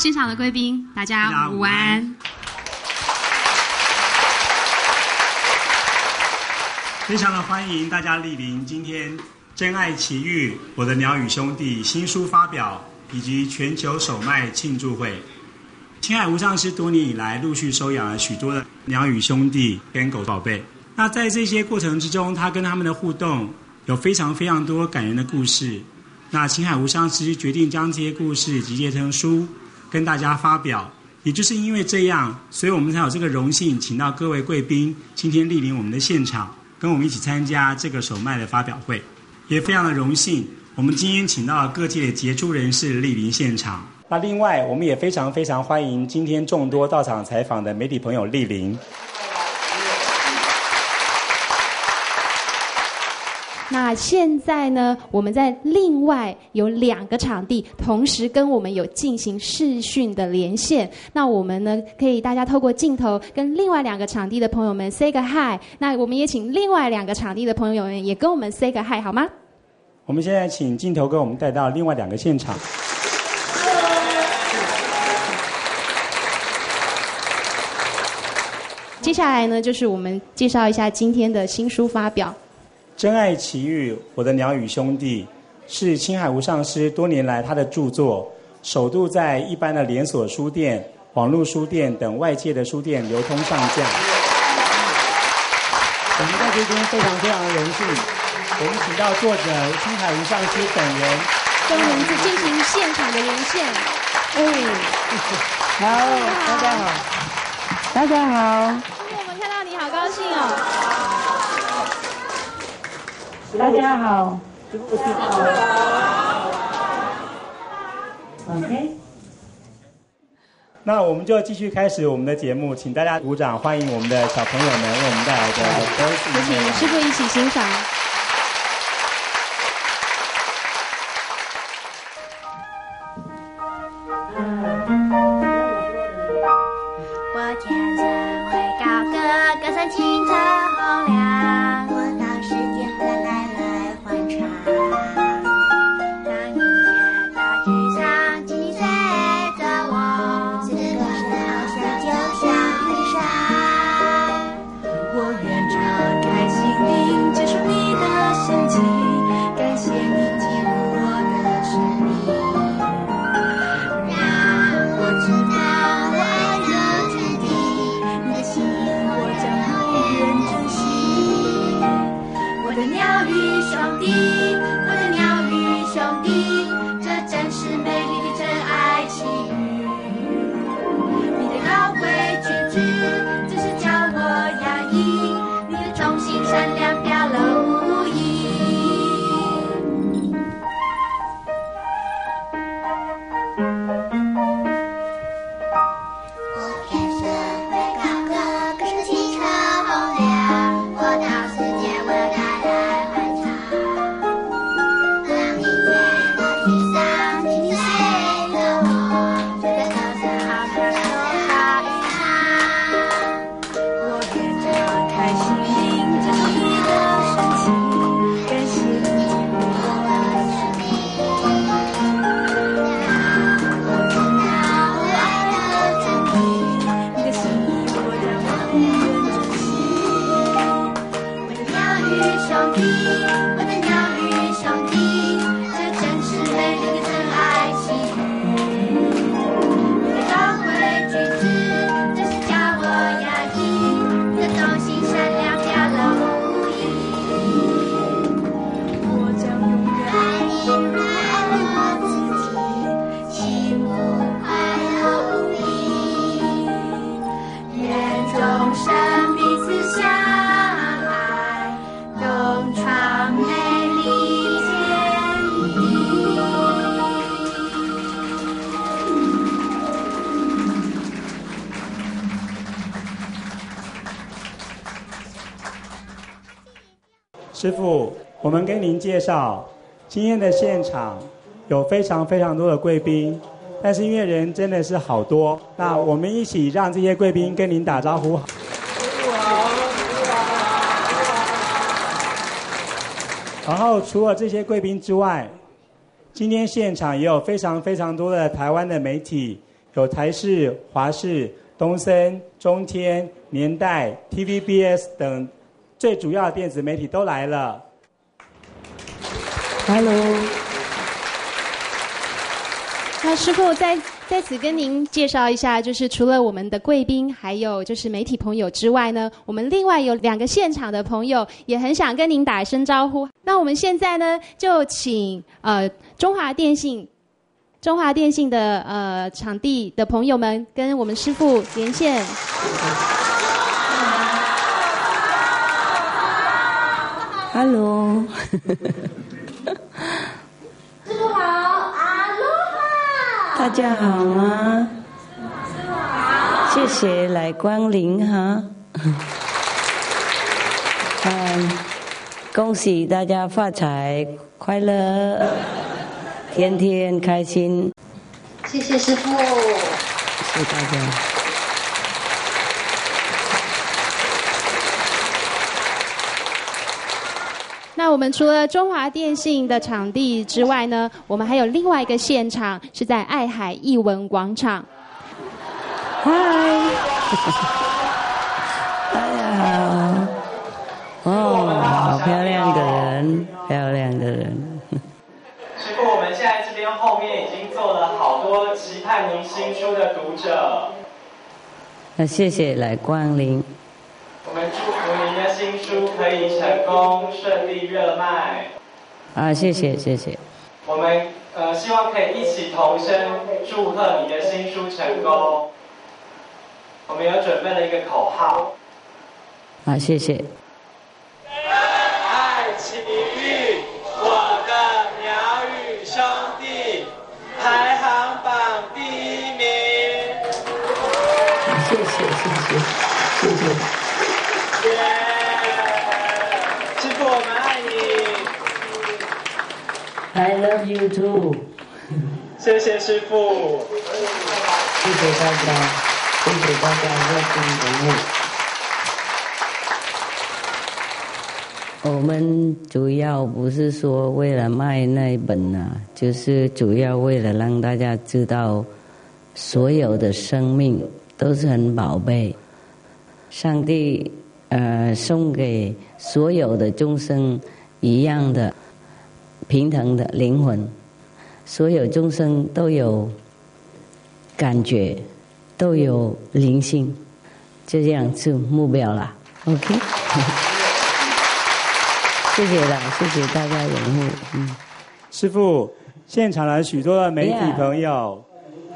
现场的贵宾，大家午安。非常的欢迎大家莅临今天《真爱奇遇》我的鸟语兄弟新书发表以及全球首卖庆祝会。青海无上师多年以来陆续收养了许多的鸟语兄弟跟狗宝贝。那在这些过程之中，他跟他们的互动有非常非常多感人的故事。那青海无上师决定将这些故事集结成书，跟大家发表。也就是因为这样，所以我们才有这个荣幸，请到各位贵宾今天莅临我们的现场。跟我们一起参加这个首卖的发表会，也非常的荣幸。我们今天请到了各界的杰出人士莅临现场。那另外，我们也非常非常欢迎今天众多到场采访的媒体朋友莅临。那现在呢？我们在另外有两个场地，同时跟我们有进行视讯的连线。那我们呢，可以大家透过镜头跟另外两个场地的朋友们 say 个 hi。那我们也请另外两个场地的朋友们也跟我们 say 个 hi 好吗？我们现在请镜头跟我们带到另外两个现场。接下来呢，就是我们介绍一下今天的新书发表。真爱奇遇，我的鸟语兄弟，是青海无上师多年来他的著作，首度在一般的连锁书店、网络书店等外界的书店流通上架。我们在这边非常非常的荣幸，我们请到作者青海无上师本人跟我们进行现场的连线。哎，好，大家好，大家好。今天我们看到你好高兴哦。大家好，OK。那我们就继续开始我们的节目，请大家鼓掌欢迎我们的小朋友们为我们带来的。有请师傅一起欣赏。是兄我的娘师傅，我们跟您介绍，今天的现场有非常非常多的贵宾，但是因为人真的是好多，那我们一起让这些贵宾跟您打招呼。好，好。然后除了这些贵宾之外，今天现场也有非常非常多的台湾的媒体有台视、华视、东森、中天、年代、TVBS 等最主要的电子媒体都来了。Hello，那师傅在在此跟您介绍一下，就是除了我们的贵宾，还有就是媒体朋友之外呢，我们另外有两个现场的朋友也很想跟您打一声招呼。那我们现在呢，就请呃中华电信。中华电信的呃场地的朋友们跟我们师傅连线。Hello，师傅好，阿罗哈。大家好吗？谢谢来光临哈。嗯，恭喜大家发财快乐。天天开心，谢谢师傅，谢谢大家。那我们除了中华电信的场地之外呢，我们还有另外一个现场是在爱海艺文广场。嗨，大家好。哦，好漂亮的人，漂亮的人。我们现在这边后面已经坐了好多期盼您新书的读者。那谢谢来光临。我们祝福您的新书可以成功顺利热卖。啊，谢谢谢谢。我们呃希望可以一起同声祝贺你的新书成功。我们有准备了一个口号。啊，谢谢。I love you too。谢谢师傅。谢谢大家，谢谢大家热心鼓励。我们主要不是说为了卖那一本呐，就是主要为了让大家知道，所有的生命都是很宝贝。上帝呃送给所有的众生一样的平等的灵魂，所有众生都有感觉，都有灵性，就这样是目标了。OK。谢谢了，谢谢大家拥护。嗯，师傅，现场的许多的媒体朋友，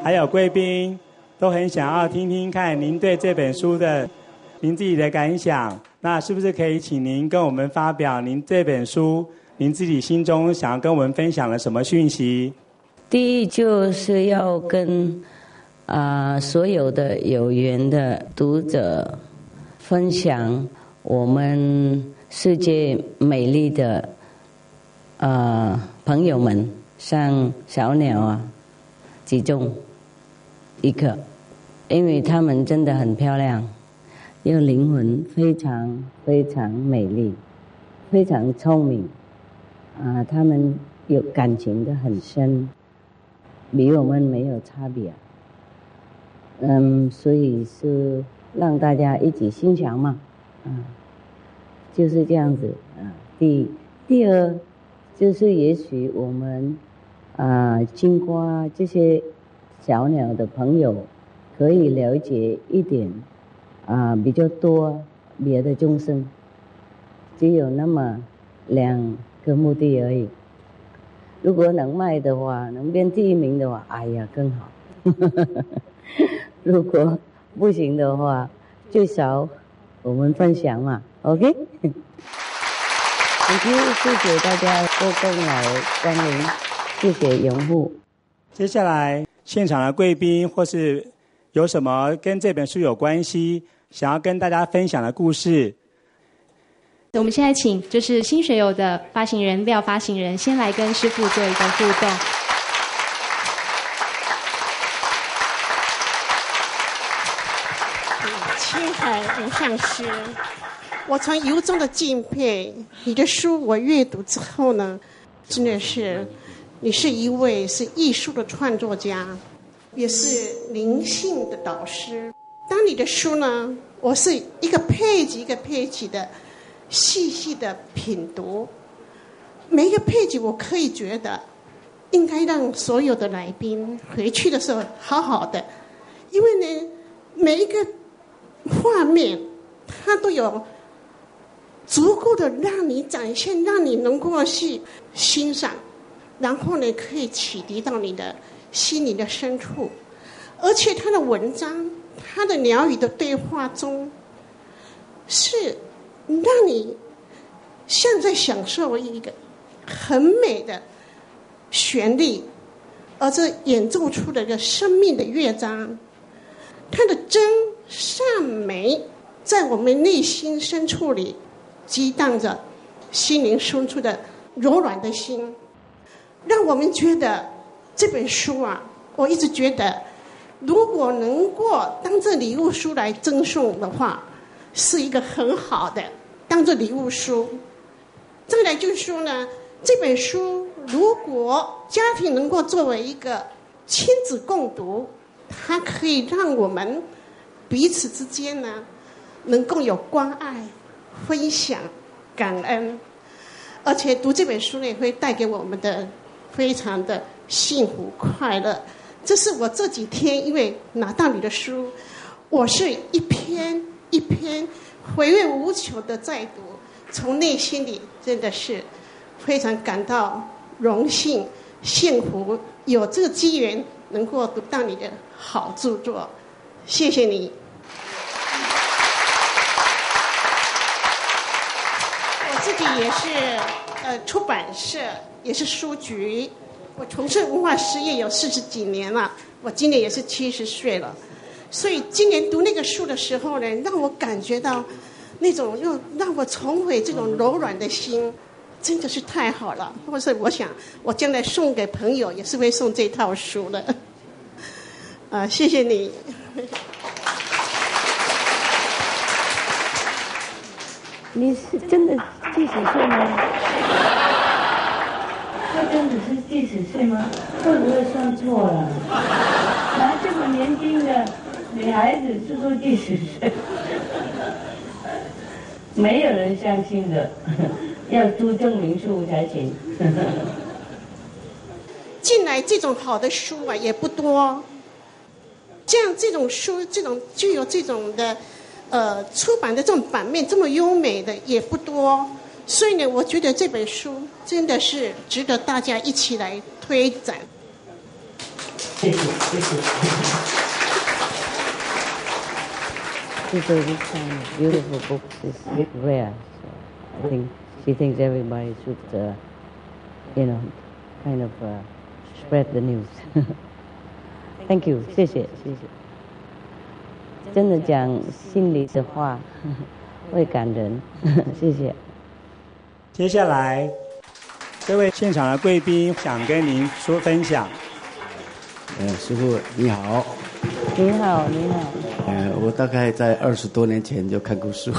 还有贵宾，都很想要听听看您对这本书的您自己的感想。那是不是可以请您跟我们发表您这本书您自己心中想要跟我们分享了什么讯息？第一就是要跟啊所有的有缘的读者分享我们。世界美丽的呃朋友们，像小鸟啊，集中一刻，因为他们真的很漂亮，又灵魂，非常非常美丽，非常聪明，啊，他们有感情的很深，比我们没有差别，嗯，所以是让大家一起欣赏嘛，啊。就是这样子啊。第第二，就是也许我们啊，经过这些小鸟的朋友，可以了解一点啊，比较多别的众生。只有那么两个目的而已。如果能卖的话，能变第一名的话，哎呀，更好。如果不行的话，最少我们分享嘛。OK，谢谢大家多功来光临，谢谢拥护。接下来现场的贵宾或是有什么跟这本书有关系，想要跟大家分享的故事，我们现在请就是新学友的发行人廖发行人先来跟师傅做一个互动。青海无上师。我从由衷的敬佩你的书，我阅读之后呢，真的是，你是一位是艺术的创作家。也是灵性的导师。当你的书呢，我是一个配集一个配集的细细的品读，每一个配集我可以觉得应该让所有的来宾回去的时候好好的，因为呢，每一个画面它都有足够的让你展现，让你能够去欣赏，然后呢，可以启迪到你的心灵的深处，而且他的文章。他的鸟语的对话中，是让你像在享受一个很美的旋律，而这演奏出的一个生命的乐章。它的真善美在我们内心深处里激荡着，心灵深处的柔软的心，让我们觉得这本书啊，我一直觉得。如果能够当这礼物书来赠送的话，是一个很好的当做礼物书。再来就是说呢，这本书如果家庭能够作为一个亲子共读，它可以让我们彼此之间呢，能够有关爱、分享、感恩，而且读这本书呢，也会带给我们的非常的幸福快乐。这是我这几天因为拿到你的书，我是一篇一篇回味无穷的在读，从内心里真的是非常感到荣幸、幸福，有这个机缘能够读到你的好著作，谢谢你。我自己也是呃出版社，也是书局。我从事文化事业有四十几年了，我今年也是七十岁了，所以今年读那个书的时候呢，让我感觉到那种又让我重回这种柔软的心，真的是太好了。或是我想，我将来送给朋友也是会送这套书的。啊，谢谢你。你是真的七十岁吗？这真的是几十岁吗？会不会算错了？拿这么年轻的女孩子就说几十岁，没有人相信的，要租证明书才行。进来这种好的书啊也不多，这样这种书，这种具有这种的，呃，出版的这种版面这么优美的也不多。所以呢，我觉得这本书真的是值得大家一起来推展。谢谢，谢谢。Is a beautiful book. It's rare. I think she thinks everybody should, uh, you know, kind of uh, spread the news. Thank you. 谢谢，谢谢。真的讲心里的话，会感人。谢谢。接下来，这位现场的贵宾想跟您说分享。呃，师傅你好。你好，你好。呃，我大概在二十多年前就看过书。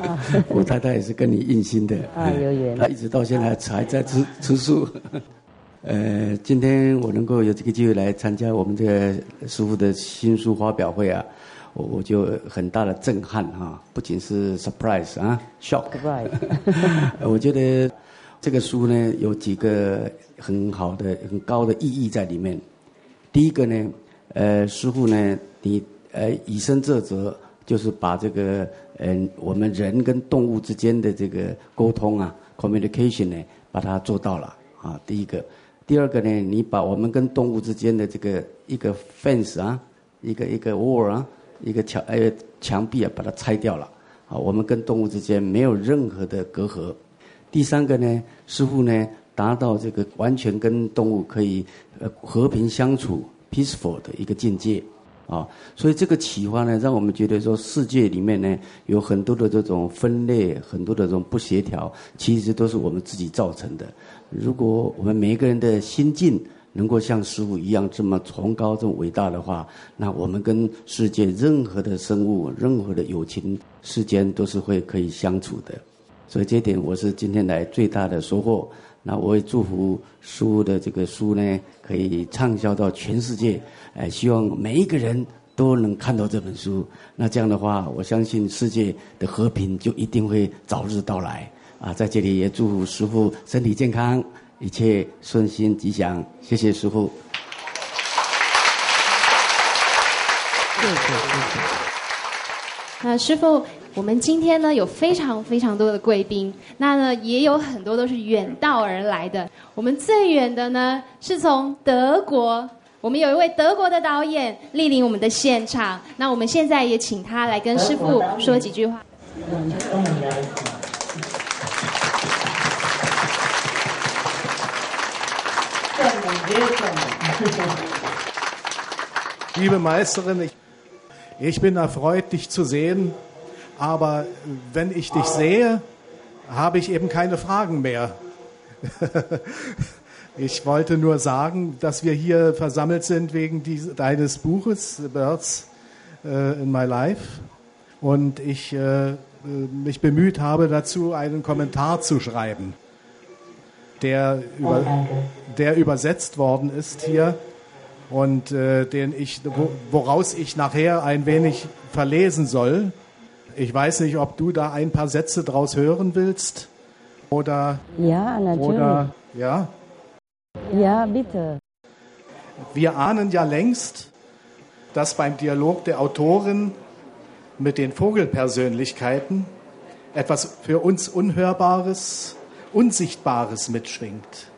啊。我太太也是跟你印心的。啊，有缘。她一直到现在还在吃吃素。呃，今天我能够有这个机会来参加我们这个师傅的新书发表会啊。我我就很大的震撼哈，不仅是 surprise 啊，shock。我觉得这个书呢有几个很好的、很高的意义在里面。第一个呢，呃，师傅呢，你呃以身作则，就是把这个嗯我们人跟动物之间的这个沟通啊，communication 呢，把它做到了啊。第一个，第二个呢，你把我们跟动物之间的这个一个 fence 啊，一个一个 wall 啊。一个墙呃墙壁啊，把它拆掉了啊！我们跟动物之间没有任何的隔阂。第三个呢，师傅呢达到这个完全跟动物可以呃和平相处 peaceful 的一个境界啊！所以这个启发呢，让我们觉得说世界里面呢有很多的这种分裂，很多的这种不协调，其实都是我们自己造成的。如果我们每一个人的心境，能够像师傅一样这么崇高、这么伟大的话，那我们跟世界任何的生物、任何的友情世间都是会可以相处的。所以这点我是今天来最大的收获。那我也祝福书的这个书呢，可以畅销到全世界。哎，希望每一个人都能看到这本书。那这样的话，我相信世界的和平就一定会早日到来。啊，在这里也祝福师傅身体健康，一切顺心吉祥。谢谢师傅。谢谢谢谢。那师傅。我们今天呢有非常非常多的贵宾，那呢也有很多都是远道而来的。我们最远的呢是从德国，我们有一位德国的导演莅临我们的现场。那我们现在也请他来跟师傅说几句话。Liebe Meisterin, ich bin erfreut, dich zu sehen. Aber wenn ich dich sehe, habe ich eben keine Fragen mehr. ich wollte nur sagen, dass wir hier versammelt sind wegen deines Buches, Birds äh, in My Life. Und ich äh, mich bemüht habe, dazu einen Kommentar zu schreiben, der, über, der übersetzt worden ist hier und äh, den ich, woraus ich nachher ein wenig verlesen soll. Ich weiß nicht, ob du da ein paar Sätze draus hören willst oder ja, natürlich. Oder, ja. Ja, bitte. Wir ahnen ja längst, dass beim Dialog der Autorin mit den Vogelpersönlichkeiten etwas für uns Unhörbares, Unsichtbares mitschwingt.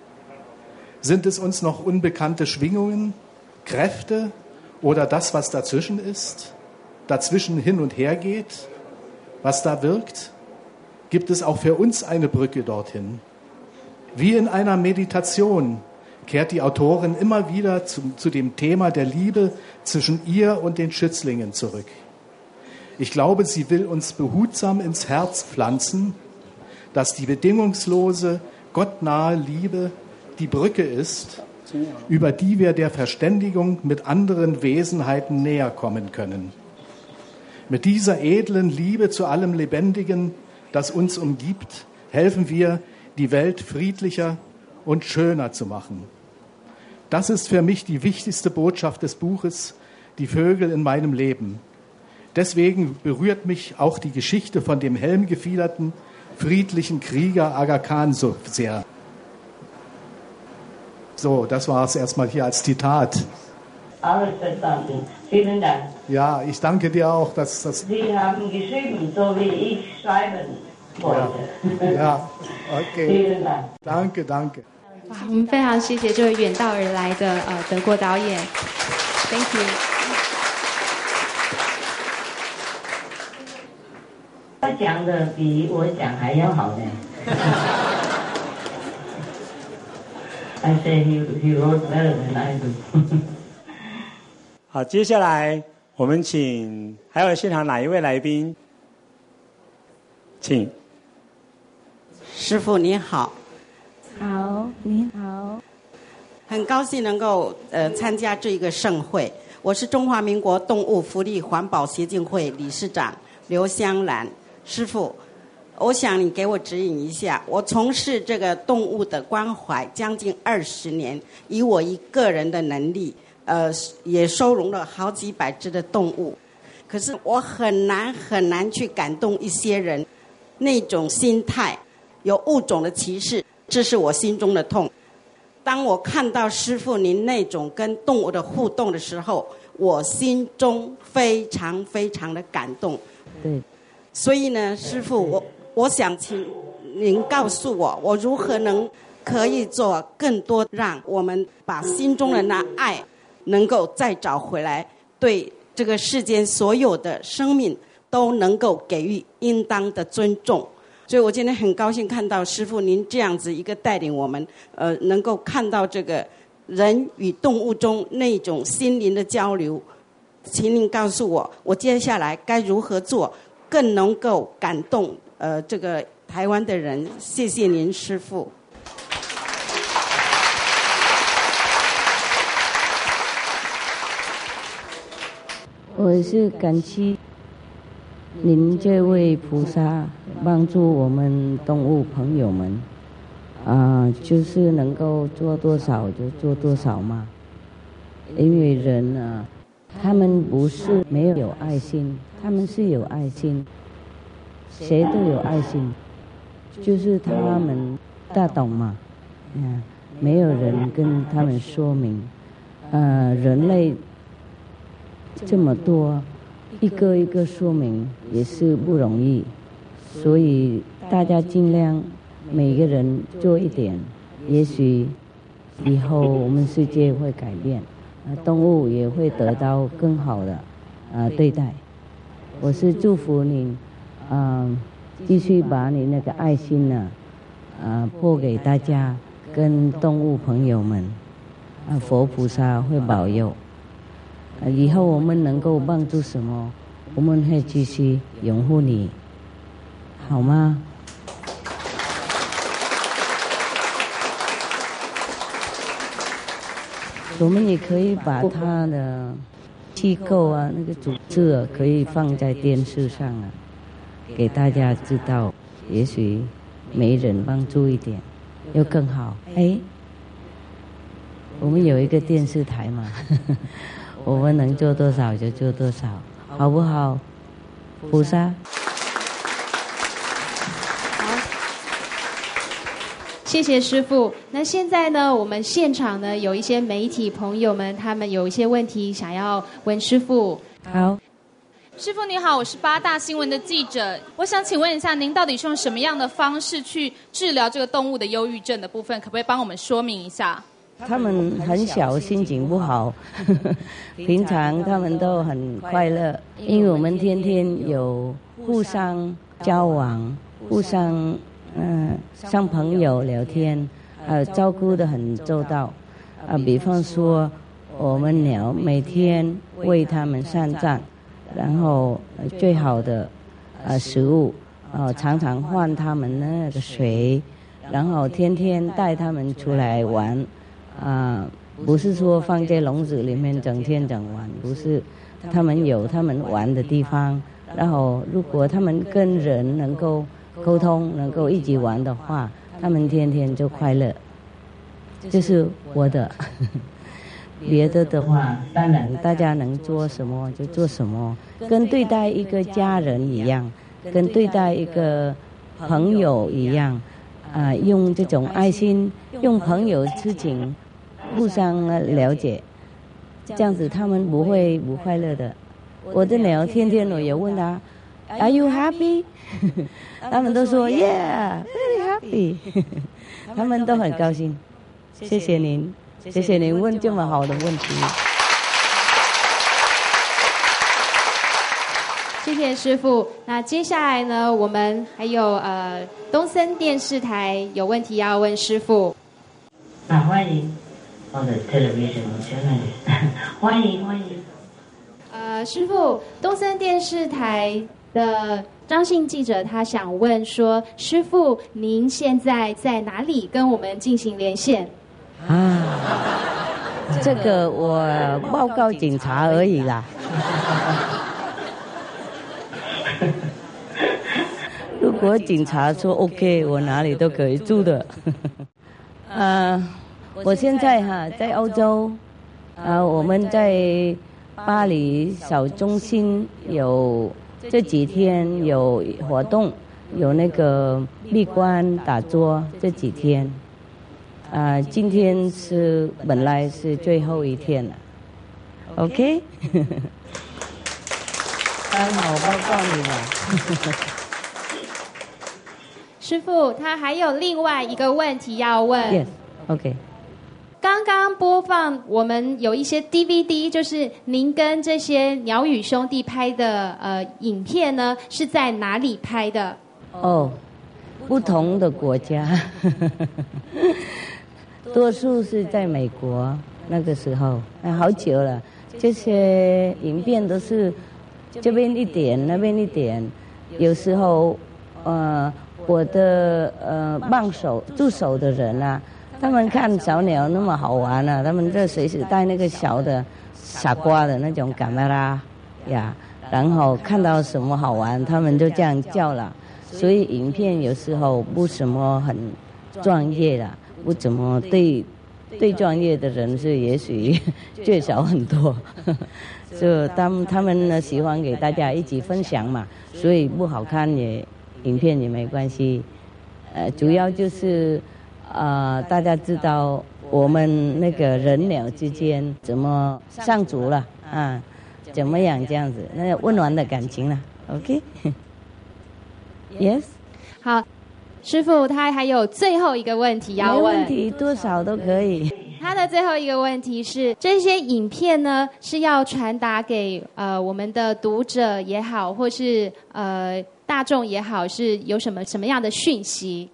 Sind es uns noch unbekannte Schwingungen, Kräfte oder das, was dazwischen ist, dazwischen hin und her geht? Was da wirkt, gibt es auch für uns eine Brücke dorthin. Wie in einer Meditation kehrt die Autorin immer wieder zu, zu dem Thema der Liebe zwischen ihr und den Schützlingen zurück. Ich glaube, sie will uns behutsam ins Herz pflanzen, dass die bedingungslose, gottnahe Liebe die Brücke ist, über die wir der Verständigung mit anderen Wesenheiten näher kommen können. Mit dieser edlen Liebe zu allem Lebendigen, das uns umgibt, helfen wir, die Welt friedlicher und schöner zu machen. Das ist für mich die wichtigste Botschaft des Buches, die Vögel in meinem Leben. Deswegen berührt mich auch die Geschichte von dem helmgefiederten, friedlichen Krieger Aga Khan so sehr. So, das war es erstmal hier als Zitat. Alles verstanden. Vielen Dank. Ja, ich danke dir auch, dass das. Sie haben geschrieben, so wie ich schreiben wollte. Ja, ja. okay. Vielen Dank. Danke, danke. 哇，我们非常谢谢这位远道而来的呃德国导演，Thank you。他讲的比我讲还要好呢。I say he he wrote better than I do. 好，接下来我们请还有现场哪一位来宾，请师傅你好，好，你好，很高兴能够呃参加这一个盛会。我是中华民国动物福利环保协进会理事长刘香兰师傅，我想你给我指引一下。我从事这个动物的关怀将近二十年，以我一个人的能力。呃，也收容了好几百只的动物，可是我很难很难去感动一些人，那种心态有物种的歧视，这是我心中的痛。当我看到师傅您那种跟动物的互动的时候，我心中非常非常的感动。对，所以呢，师傅，我我想请您告诉我，我如何能可以做更多，让我们把心中的那爱。能够再找回来，对这个世间所有的生命都能够给予应当的尊重。所以我今天很高兴看到师傅您这样子一个带领我们，呃，能够看到这个人与动物中那种心灵的交流。请您告诉我，我接下来该如何做，更能够感动呃这个台湾的人？谢谢您，师傅。我是感激您这位菩萨帮助我们动物朋友们，啊，就是能够做多少就做多少嘛。因为人呢，他们不是没有爱心，他们是有爱心，谁都有爱心，就是他们大懂嘛，嗯，没有人跟他们说明，呃，人类这么多，一个一个说明也是不容易，所以大家尽量每个人做一点，也许以后我们世界会改变。啊动物也会得到更好的啊对待。我是祝福你，嗯，继续把你那个爱心呢，啊，破给大家跟动物朋友们，啊，佛菩萨会保佑。以后我们能够帮助什么，我们会继续拥护你，好吗？我们也可以把他的机构啊，那个组织啊，可以放在电视上啊，给大家知道。也许没人帮助一点，又更好。哎，我们有一个电视台嘛，我们能做多少就做多少，好不好？菩萨。谢谢师傅。那现在呢？我们现场呢有一些媒体朋友们，他们有一些问题想要问师傅。好，师傅你好，我是八大新闻的记者。我想请问一下，您到底是用什么样的方式去治疗这个动物的忧郁症的部分？可不可以帮我们说明一下？他们很小，心情不好，平常他们都很快乐，因为我们天天有互相交往，互相。嗯，像朋友聊天，呃，照顾的很周到，啊，比方说我们鸟每天为他们上站，然后最好的呃食物，啊，常常换他们那个水，然后天天带他们出来玩，啊，不是说放在笼子里面整天整晚，不是，他们有他们玩的地方，然后如果他们跟人能够。沟通能够一起玩的话，他们天天就快乐。这是我的，别的的话，当然大家能做什么就做什么，跟对待一个家人一样，跟对待一个朋友一样，啊，用这种爱心，用朋友之情，互相了解，这样子他们不会不快乐的。我的鸟天天我也问他，Are you happy？他们都说 Yeah，very happy，他们都很高兴。谢谢您，谢谢您问这么好的问题。谢谢师傅。那接下来呢，我们还有呃东森电视台有问题要问师傅。那欢迎我的 television channel，欢迎欢迎。呃，师傅，东森电视台的。张姓记者他想问说：“师傅，您现在在哪里跟我们进行连线？”啊，这个我报告警察而已啦。如果警察说 OK，我哪里都可以住的。呃，我现在哈在欧洲，啊，我们在巴黎小中心有。这几天有活动，有那个闭关打坐。这几天，啊，今天是本来是最后一天了，OK？刚好报告你了。师傅，他还有另外一个问题要问。Yes，OK。刚刚播放我们有一些 DVD，就是您跟这些鸟语兄弟拍的呃影片呢，是在哪里拍的？哦，不同的国家，多数是在美国。那个时候，哎，好久了，这些影片都是这边一点，那边一点。有时候，呃，我的呃帮手助手的人啊。他们看小鸟那么好玩呢，他们就随时带那个小的傻瓜的那种感麦啦呀，然后看到什么好玩，他们就这样叫了。所以影片有时候不什么很专业的，不怎么对对专业的人是也许 最少很多。就他们他们呢喜欢给大家一起分享嘛，所以不好看也影片也没关系。呃，主要就是啊，大家知道我们那个人鸟之间怎么上足了啊，怎么样这样子，那温暖的感情了。OK，Yes，好，师傅他还有最后一个问题要问，问题多少都可以。他的最后一个问题是：这些影片呢是要传达给呃我们的读者也好，或是呃大众也好，是有什么什么样的讯息？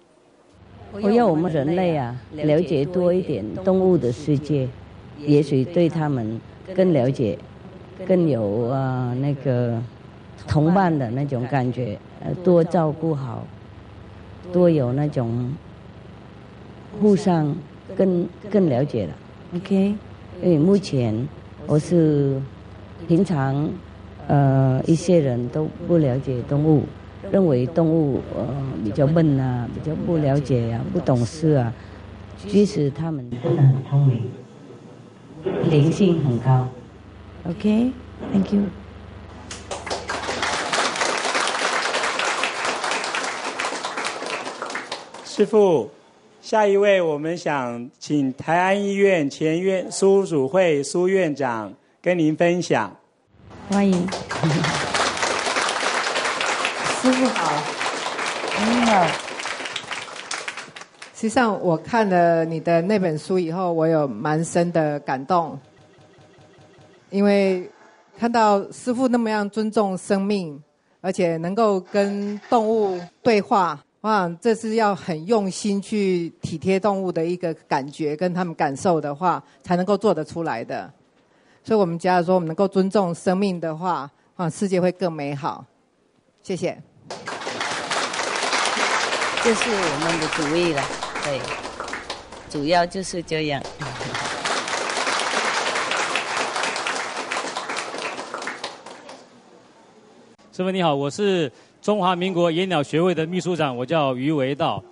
我要我们人类啊了解多一点动物的世界，也许对他们更了解，更有啊那个同伴的那种感觉，呃多照顾好，多有那种互相。更更了解了，OK。因为目前我是平常呃一些人都不了解动物，认为动物呃比较笨啊，比较不了解呀，不懂事啊。即使他们真的很聪明，灵性很高。OK，Thank you。师傅。下一位，我们想请台安医院前院苏主会苏院长跟您分享。欢迎，师傅好，你好。实际上，我看了你的那本书以后，我有蛮深的感动，因为看到师傅那么样尊重生命，而且能够跟动物对话。哇这是要很用心去体贴动物的一个感觉，跟他们感受的话，才能够做得出来的。所以，我们假如说我们能够尊重生命的话，啊，世界会更美好。谢谢。这是我们的主意了，对，主要就是这样。师傅你好，我是。中华民国野鸟学会的秘书长，我叫于维道。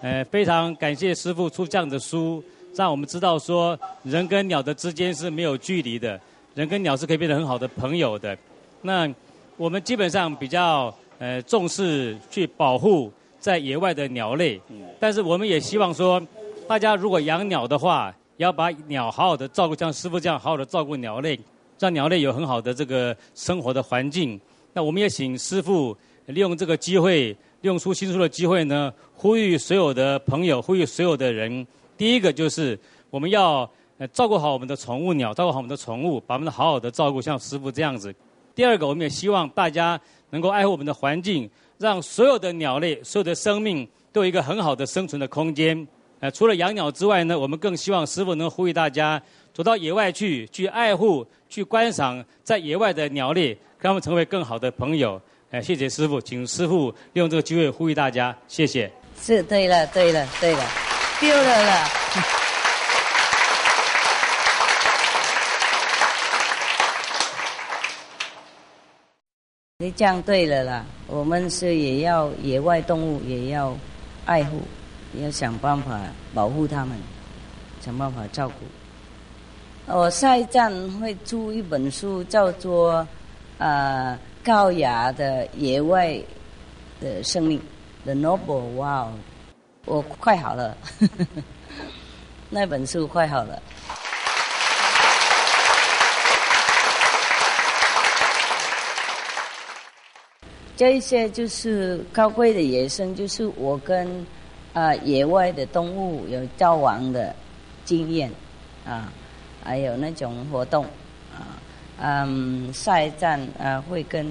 呃，非常感谢师傅出这样的书，让我们知道说人跟鸟的之间是没有距离的，人跟鸟是可以变成很好的朋友的。那我们基本上比较呃重视去保护在野外的鸟类，但是我们也希望说，大家如果养鸟的话，要把鸟好好的照顾，像师傅这样好好的照顾鸟类，让鸟类有很好的这个生活的环境。那我们也请师傅。利用这个机会，利用出新书的机会呢，呼吁所有的朋友，呼吁所有的人。第一个就是我们要照顾好我们的宠物鸟，照顾好我们的宠物，把它们好好的照顾，像师傅这样子。第二个，我们也希望大家能够爱护我们的环境，让所有的鸟类、所有的生命都有一个很好的生存的空间。呃，除了养鸟之外呢，我们更希望师傅能呼吁大家走到野外去，去爱护、去观赏在野外的鸟类，跟他们成为更好的朋友。哎，谢谢师傅，请师傅利用这个机会呼吁大家，谢谢。是对了，对了，对了，丢了了。你讲对了啦，我们是也要野外动物也要爱护，也要想办法保护它们，想办法照顾。我下一站会出一本书，叫做啊。高雅的野外的生命，The Noble Wild，我快好了，那本书快好了。这一些就是高贵的野生，就是我跟啊野外的动物有交往的经验啊，还有那种活动。啊嗯，下一站呃会跟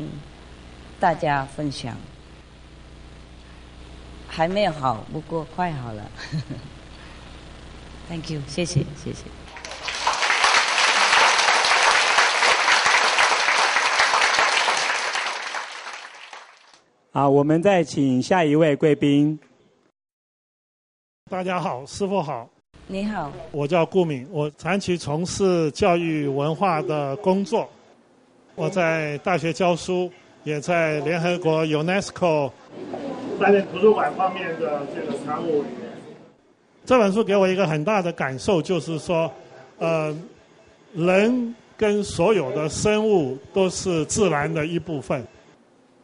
大家分享，还没有好，不过快好了。Thank you，谢谢谢谢。好，我们再请下一位贵宾。大家好，师傅好。你好，我叫顾敏，我长期从事教育文化的工作。我在大学教书，也在联合国 UNESCO 担任图书馆方面的这个常务委员。这本书给我一个很大的感受，就是说，呃，人跟所有的生物都是自然的一部分。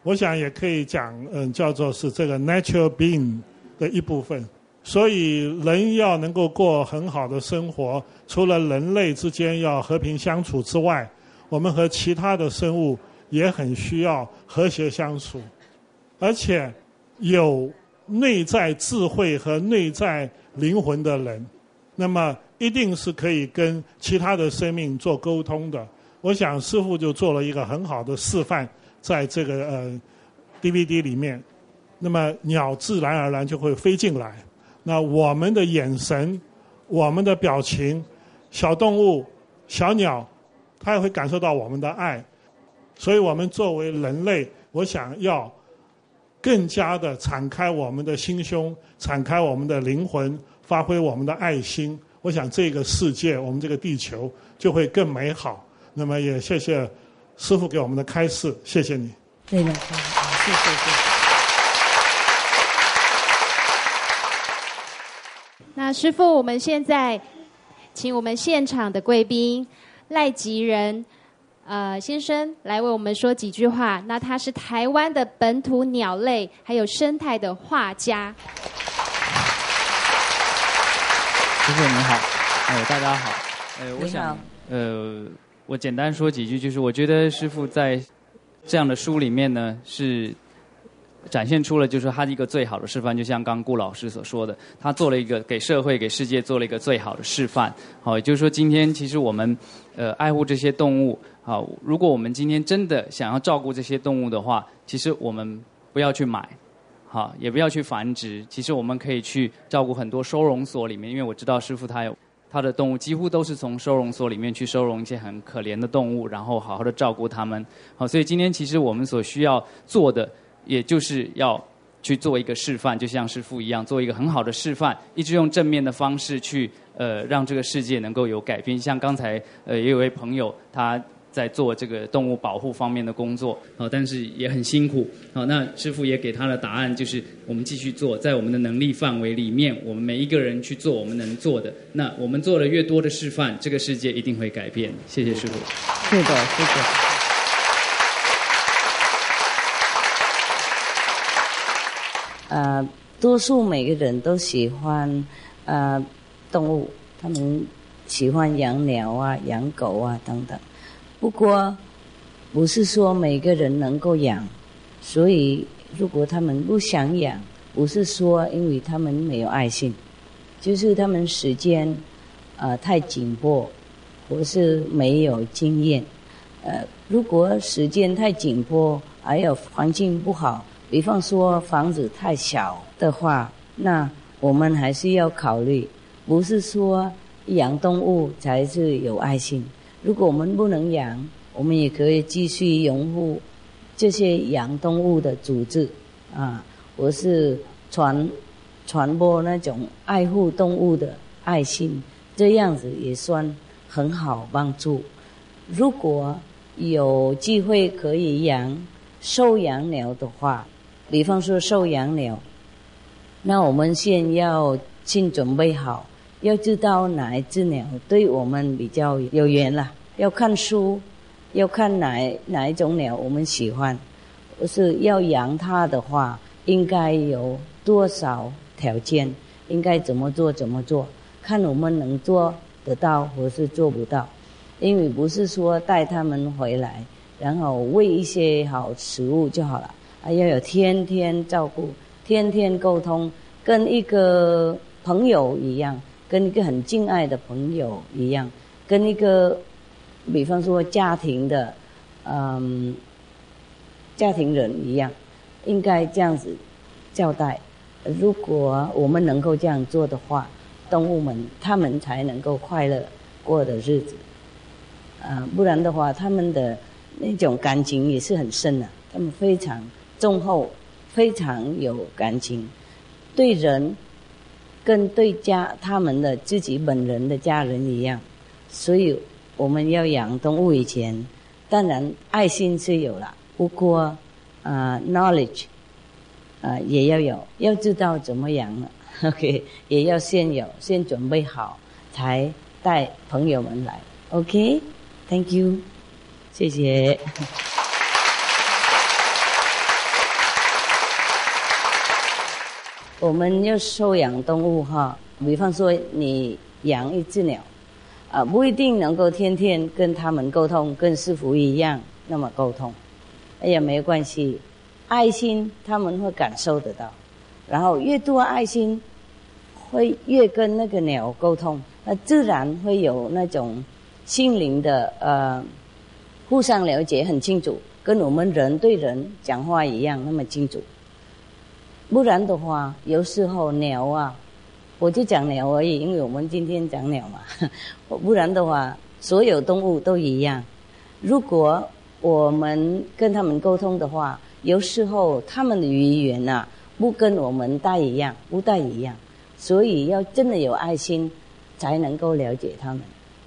我想也可以讲，嗯，叫做是这个 natural being 的一部分。所以人要能够过很好的生活，除了人类之间要和平相处之外，我们和其他的生物也很需要和谐相处。而且有内在智慧和内在灵魂的人，那么一定是可以跟其他的生命做沟通的。我想师傅就做了一个很好的示范，在这个呃 DVD 里面，那么鸟自然而然就会飞进来。那我们的眼神、我们的表情，小动物、小鸟，它也会感受到我们的爱。所以我们作为人类，我想要更加的敞开我们的心胸，敞开我们的灵魂，发挥我们的爱心。我想这个世界，我们这个地球就会更美好。那么也谢谢师傅给我们的开示，谢谢你。对的，谢谢谢。那师傅，我们现在请我们现场的贵宾赖吉仁呃先生来为我们说几句话。那他是台湾的本土鸟类还有生态的画家。师傅您好，哎大家好，呃我想呃我简单说几句，就是我觉得师傅在这样的书里面呢是。展现出了就是他的一个最好的示范，就像刚顾老师所说的，他做了一个给社会、给世界做了一个最好的示范。好，也就是说，今天其实我们呃爱护这些动物，好，如果我们今天真的想要照顾这些动物的话，其实我们不要去买，好，也不要去繁殖，其实我们可以去照顾很多收容所里面，因为我知道师傅他有他的动物几乎都是从收容所里面去收容一些很可怜的动物，然后好好的照顾他们。好，所以今天其实我们所需要做的。也就是要去做一个示范，就像师父一样，做一个很好的示范，一直用正面的方式去呃让这个世界能够有改变。像刚才呃也有位朋友他在做这个动物保护方面的工作，好，但是也很辛苦。好，那师傅也给他的答案就是我们继续做，在我们的能力范围里面，我们每一个人去做我们能做的。那我们做的越多的示范，这个世界一定会改变。谢谢师傅。是的，谢谢。呃，多数每个人都喜欢呃动物，他们喜欢养鸟啊、养狗啊等等。不过，不是说每个人能够养，所以如果他们不想养，不是说因为他们没有爱心，就是他们时间呃太紧迫，或是没有经验。呃，如果时间太紧迫，还有环境不好。比方说房子太小的话，那我们还是要考虑，不是说养动物才是有爱心。如果我们不能养，我们也可以继续拥护这些养动物的组织啊，我是传传播那种爱护动物的爱心，这样子也算很好帮助。如果有机会可以养收养鸟的话。比方说收养鸟，那我们先要先准备好，要知道哪一只鸟对我们比较有缘了。要看书，要看哪哪一种鸟我们喜欢。是要养它的话，应该有多少条件？应该怎么做？怎么做？看我们能做得到，或是做不到。因为不是说带它们回来，然后喂一些好食物就好了。还要有天天照顾，天天沟通，跟一个朋友一样，跟一个很敬爱的朋友一样，跟一个，比方说家庭的，嗯，家庭人一样，应该这样子交代。如果我们能够这样做的话，动物们他们才能够快乐过的日子。啊，不然的话，他们的那种感情也是很深的，他们非常。忠厚，非常有感情，对人跟对家他们的自己本人的家人一样，所以我们要养动物以前，当然爱心是有了，不过啊，knowledge 啊也要有，要知道怎么养，OK，也要先有，先准备好，才带朋友们来。OK，Thank you，谢谢。我们要收养动物哈，比方说你养一只鸟，啊，不一定能够天天跟他们沟通，跟师傅一样那么沟通，哎呀，没关系，爱心他们会感受得到，然后越多爱心，会越跟那个鸟沟通，那自然会有那种心灵的呃互相了解很清楚，跟我们人对人讲话一样那么清楚。不然的话，有时候鸟啊，我就讲鸟而已，因为我们今天讲鸟嘛。不然的话，所有动物都一样。如果我们跟他们沟通的话，有时候他们的语言呐，不跟我们大一样，不大一样。所以要真的有爱心，才能够了解他们。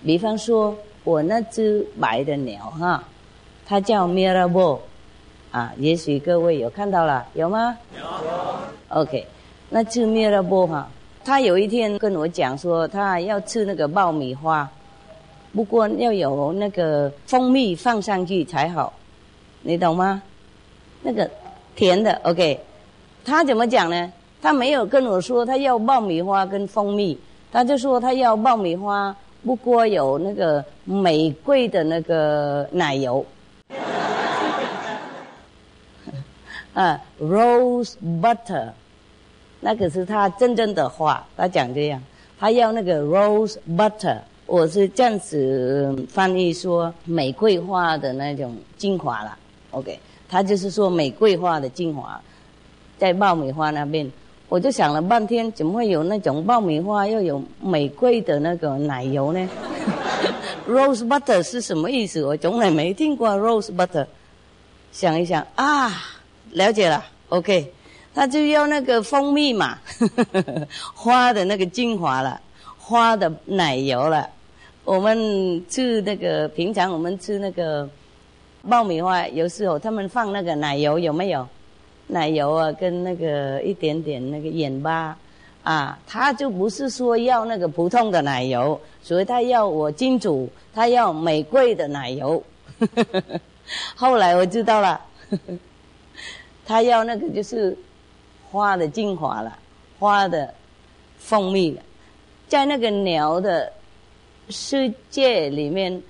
比方说，我那只白的鸟哈，它叫 Mirabo。啊，也许各位有看到了，有吗？有。OK，那吃灭了波哈，他有一天跟我讲说，他要吃那个爆米花，不过要有那个蜂蜜放上去才好，你懂吗？那个甜的 OK，他怎么讲呢？他没有跟我说他要爆米花跟蜂蜜，他就说他要爆米花，不过有那个玫瑰的那个奶油。啊，rose butter，那个是他真正的话，他讲这样，他要那个 rose butter，我是这样子翻译说玫瑰花的那种精华了，OK，他就是说玫瑰花的精华，在爆米花那边，我就想了半天，怎么会有那种爆米花又有玫瑰的那个奶油呢？rose butter 是什么意思？我从来没听过 rose butter，想一想啊。了解了，OK，他就要那个蜂蜜嘛，花的那个精华了，花的奶油了。我们吃那个平常我们吃那个爆米花，有时候他们放那个奶油有没有？奶油啊，跟那个一点点那个盐巴啊，他就不是说要那个普通的奶油，所以他要我金主，他要玫瑰的奶油。后来我知道了。他要那个就是花的精华了，花的蜂蜜了，在那个鸟的世界里面，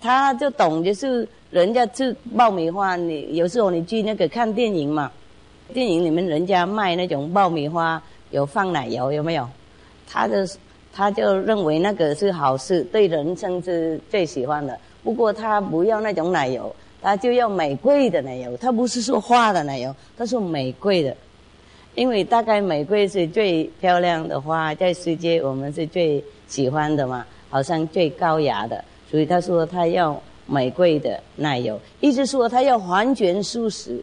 他就懂，就是人家吃爆米花，你有时候你去那个看电影嘛，电影里面人家卖那种爆米花有放奶油有没有？他的他就认为那个是好事，对人生是最喜欢的。不过他不要那种奶油。他就要玫瑰的奶油，他不是说花的奶油，他说玫瑰的，因为大概玫瑰是最漂亮的花，在世界我们是最喜欢的嘛，好像最高雅的，所以他说他要玫瑰的奶油，意思说他要完全素食，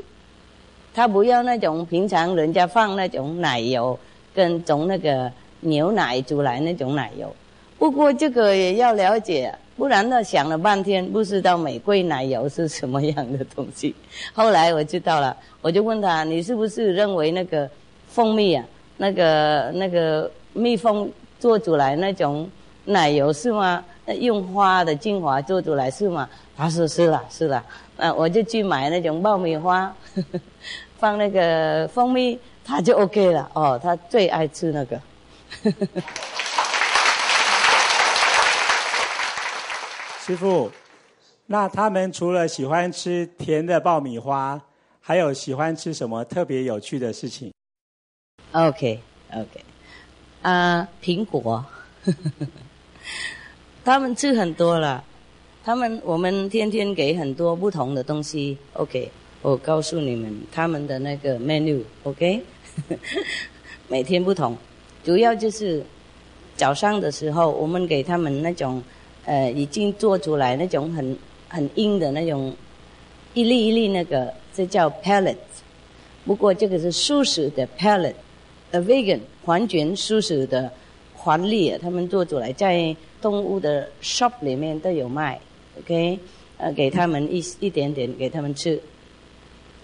他不要那种平常人家放那种奶油，跟从那个牛奶煮来那种奶油，不过这个也要了解。不然呢？想了半天，不知道玫瑰奶油是什么样的东西。后来我知道了，我就问他：“你是不是认为那个蜂蜜啊，那个那个蜜蜂做出来那种奶油是吗？用花的精华做出来是吗？”他说：“是了，是了。”啊，我就去买那种爆米花，放那个蜂蜜，他就 OK 了。哦，他最爱吃那个。师傅，那他们除了喜欢吃甜的爆米花，还有喜欢吃什么特别有趣的事情？OK OK，啊，苹果，他们吃很多了。他们我们天天给很多不同的东西。OK，我告诉你们他们的那个 menu。OK，每天不同，主要就是早上的时候我们给他们那种。呃，已经做出来那种很很硬的那种一粒一粒那个，这叫 pellet。不过这个是素食的 pellet pellet，a vegan 完全素食的黄粒，他们做出来在动物的 shop 里面都有卖，OK，呃，给他们一一点点给他们吃。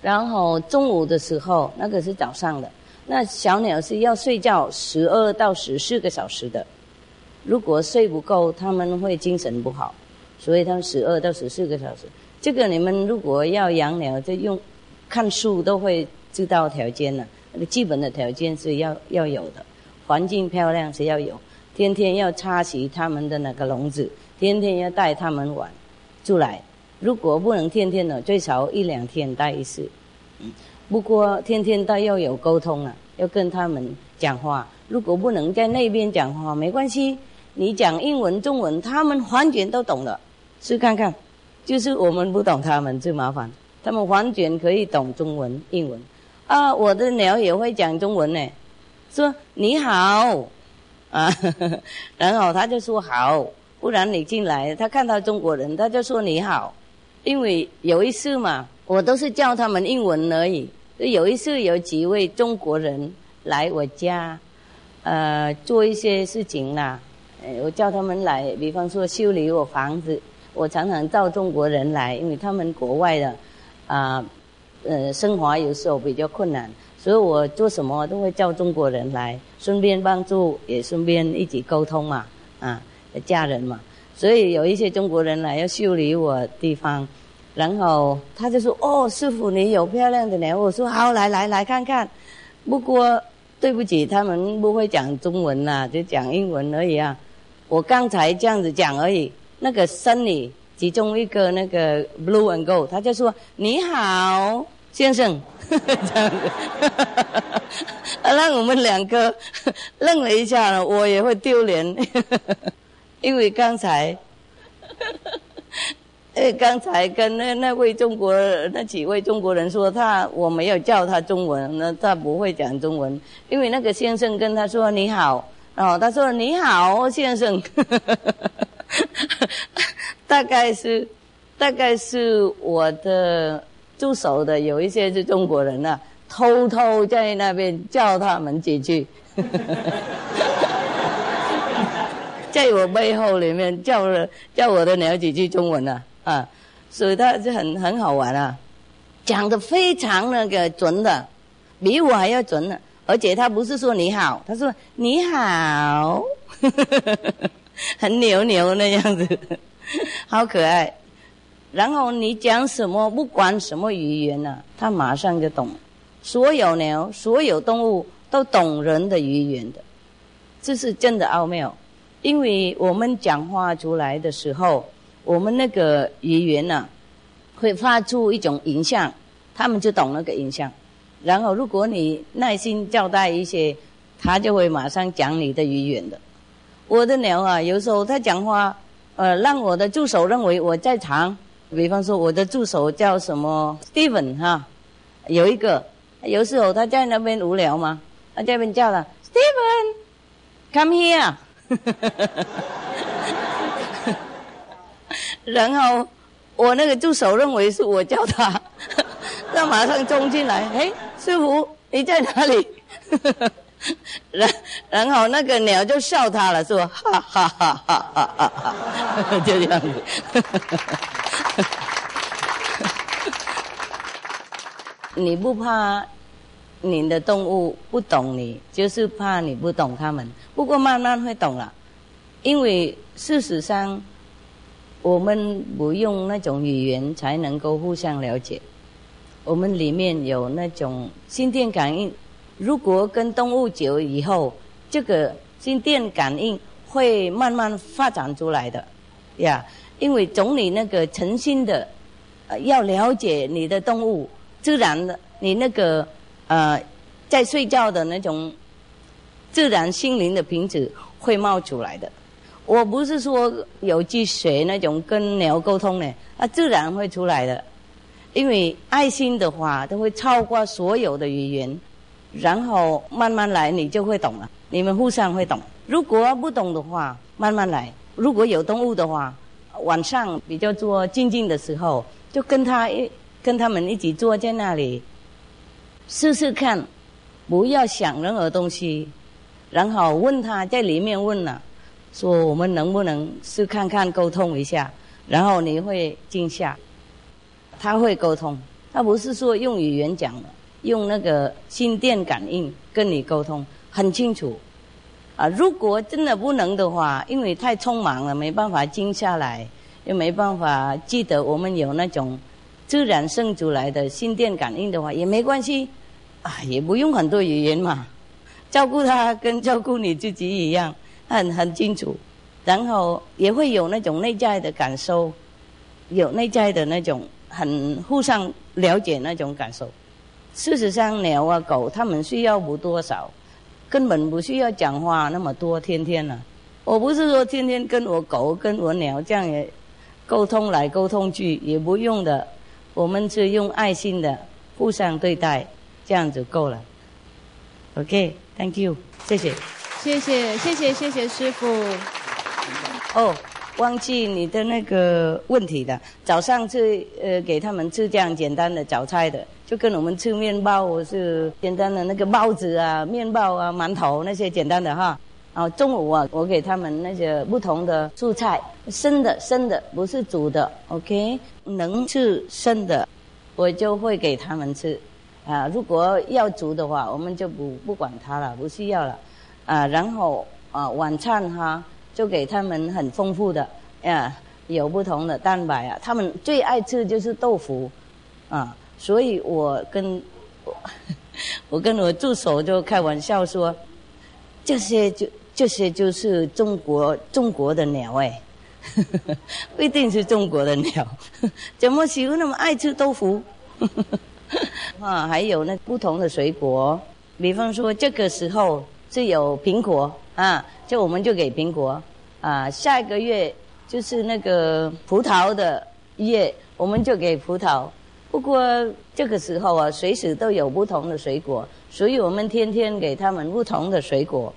然后中午的时候，那个是早上的，那小鸟是要睡觉十二到十四个小时的，如果睡不够，他们会精神不好，所以他们十二到十四个小时。这个你们如果要养鸟，就用看书都会知道条件了。那个基本的条件是要要有的，环境漂亮是要有，天天要擦洗他们的那个笼子，天天要带他们玩出来。如果不能天天的，最少一两天带一次。嗯不过天天都要有沟通啊，要跟他们讲话。如果不能在那边讲话，没关系，你讲英文、中文，他们完全都懂的。试看看，就是我们不懂他们最麻烦，他们完全可以懂中文、英文。啊，我的鸟也会讲中文呢，说你好，啊，然后他就说好，不然你进来，他看到中国人，他就说你好，因为有一次嘛，我都是叫他们英文而已。有一次有几位中国人来我家，呃，做一些事情啦。我叫他们来，比方说修理我房子。我常常叫中国人来，因为他们国外的，啊，呃生活有时候比较困难，所以我做什么都会叫中国人来，顺便帮助，也顺便一起沟通嘛，啊，家人嘛。所以有一些中国人来要修理我地方。然后他就说：“哦，师傅，你有漂亮的鸟。”我说：“好，来来来看看。”不过对不起，他们不会讲中文呐，就讲英文而已啊。我刚才这样子讲而已。那个生理其中一个那个 Blue and Gold，他就说：“你好，先生。” 这样子，让我们两个愣了一下，我也会丢脸，因为刚才。刚才跟那那位中国那几位中国人说，他我没有叫他中文，那他不会讲中文。因为那个先生跟他说你好，然后他说你好先生，大概是大概是我的助手的有一些是中国人啊，偷偷在那边叫他们几句，在我背后里面叫了叫我的鸟几句中文啊。啊，所以他就很很好玩啊，讲的非常那个准的，比我还要准呢。而且他不是说你好，他说你好，很牛牛那样子，好可爱。然后你讲什么，不管什么语言呢，他马上就懂。所有鸟，所有动物都懂人的语言的，这是真的奥妙。因为我们讲话出来的时候。我们那个语言呢，会发出一种影像，他们就懂那个影像。然后，如果你耐心交代一些，他就会马上讲你的语言的。我的鸟啊，有时候他讲话，呃，让我的助手认为我在场。比方说，我的助手叫什么 Steven 哈，有一个，有时候他在那边无聊嘛，他这边叫了 Steven，come here。然后我那个助手认为是我叫他，他马上冲进来，哎，师傅你在哪里？然然后那个鸟就笑他了，说哈哈哈哈哈哈，就这样子。你不怕你的动物不懂你，就是怕你不懂他们。不过慢慢会懂了，因为事实上。我们不用那种语言才能够互相了解，我们里面有那种心电感应。如果跟动物久以后，这个心电感应会慢慢发展出来的，呀，因为从你那个诚心的，呃，要了解你的动物，自然的，你那个呃，在睡觉的那种自然心灵的品质会冒出来的。我不是说有去学那种跟鸟沟通呢，它自然会出来的。因为爱心的话，都会超过所有的语言，然后慢慢来，你就会懂了。你们互相会懂。如果不懂的话，慢慢来。如果有动物的话，晚上比较做静静的时候，就跟他一跟他们一起坐在那里，试试看，不要想任何东西，然后问他在里面问了。说我们能不能试看看沟通一下，然后你会静下，他会沟通，他不是说用语言讲的，用那个心电感应跟你沟通，很清楚。啊，如果真的不能的话，因为太匆忙了，没办法静下来，又没办法记得我们有那种自然生出来的心电感应的话，也没关系，啊，也不用很多语言嘛，照顾他跟照顾你自己一样，很很清楚，然后也会有那种内在的感受，有内在的那种很互相了解那种感受。事实上，鸟啊狗，它们需要不多少。根本不需要讲话那么多，天天呢。我不是说天天跟我狗、跟我鸟这样也沟通来沟通去，也不用的。我们是用爱心的互相对待，这样就够了。OK，Thank you，谢谢。谢谢谢谢谢谢师傅。哦，忘记你的那个问题了。早上是呃给他们吃这样简单的早餐的。就跟我们吃面包是简单的那个包子啊、面包啊、馒头那些简单的哈。然后中午啊，我给他们那些不同的蔬菜，生的生的，不是煮的，OK？能吃生的，我就会给他们吃。啊，如果要煮的话，我们就不不管它了，不需要了。啊，然后啊，晚餐哈，就给他们很丰富的，啊，有不同的蛋白啊。他们最爱吃就是豆腐，啊。所以我跟我 我跟我助手就开玩笑说，这些就这些就是中国中国的鸟哎，不一定是中国的鸟，怎么喜欢那么爱吃豆腐？啊，还有那不同的水果，比方说这个时候是有苹果啊，就我们就给苹果啊，下一个月就是那个葡萄的月，我们就给葡萄。不过这个时候啊，随时都有不同的水果，所以我们天天给他们不同的水果。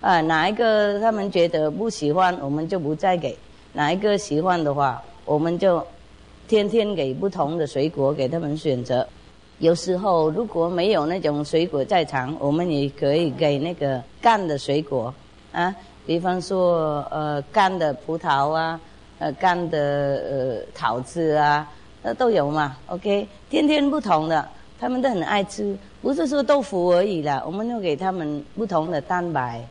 啊，哪一个他们觉得不喜欢，我们就不再给；哪一个喜欢的话，我们就天天给不同的水果给他们选择。有时候如果没有那种水果在场，我们也可以给那个干的水果啊，比方说呃干的葡萄啊，呃干的呃桃子啊。那都有嘛，OK，天天不同的，他们都很爱吃，不是说豆腐而已啦，我们要给他们不同的蛋白，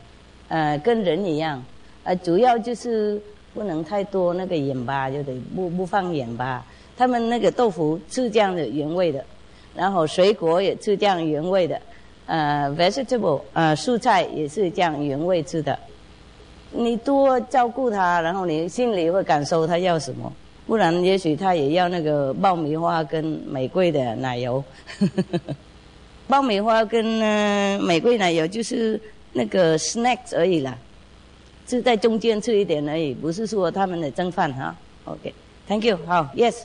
呃，跟人一样，呃，主要就是不能太多那个盐巴，就得不不放盐巴。他们那个豆腐是这样的原味的，然后水果也是这样原味的，呃，vegetable，呃，蔬菜也是这样原味吃的。你多照顾他，然后你心里会感受他要什么。不然，也许他也要那个爆米花跟玫瑰的奶油。爆米花跟玫瑰奶油就是那个 snacks 而已啦，就在中间吃一点而已，不是说他们的蒸饭哈。OK，Thank you，好，Yes。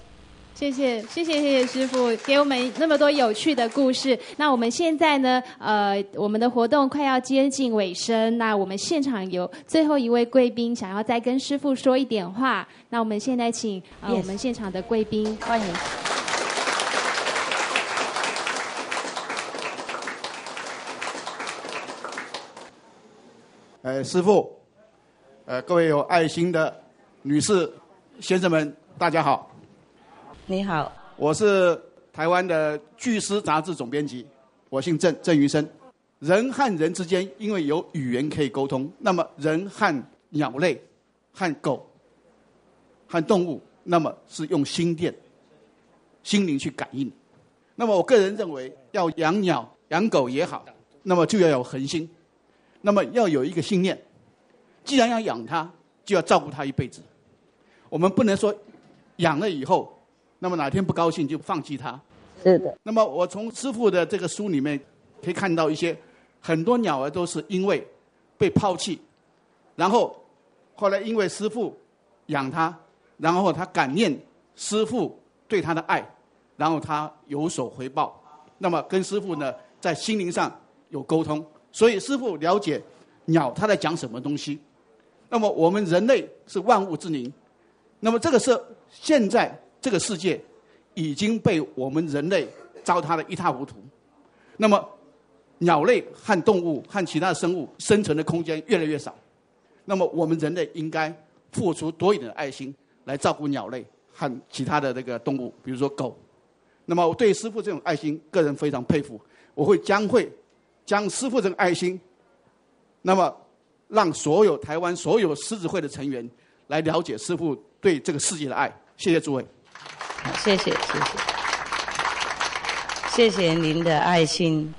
谢谢谢谢谢谢师傅给我们那么多有趣的故事。那我们现在呢？呃，我们的活动快要接近尾声。那我们现场有最后一位贵宾想要再跟师傅说一点话。那我们现在请呃我们现场的贵宾欢迎。呃，师傅，呃，各位有爱心的女士、先生们，大家好。你好，我是台湾的《巨狮》杂志总编辑，我姓郑，郑余生。人和人之间因为有语言可以沟通，那么人和鸟类、和狗、和动物，那么是用心电、心灵去感应。那么我个人认为，要养鸟、养狗也好，那么就要有恒心，那么要有一个信念。既然要养它，就要照顾它一辈子。我们不能说养了以后。那么哪天不高兴就放弃它，是的。那么我从师傅的这个书里面可以看到一些很多鸟儿都是因为被抛弃，然后后来因为师傅养它，然后它感念师傅对它的爱，然后它有所回报。那么跟师傅呢在心灵上有沟通，所以师傅了解鸟它在讲什么东西。那么我们人类是万物之灵，那么这个是现在。这个世界已经被我们人类糟蹋的一塌糊涂。那么，鸟类和动物和其他生物生存的空间越来越少。那么，我们人类应该付出多一点的爱心来照顾鸟类和其他的这个动物，比如说狗。那么我对师傅这种爱心，个人非常佩服。我会将会将师傅这种爱心，那么让所有台湾所有狮子会的成员来了解师傅对这个世界的爱。谢谢诸位。谢谢谢谢，谢谢您的爱心。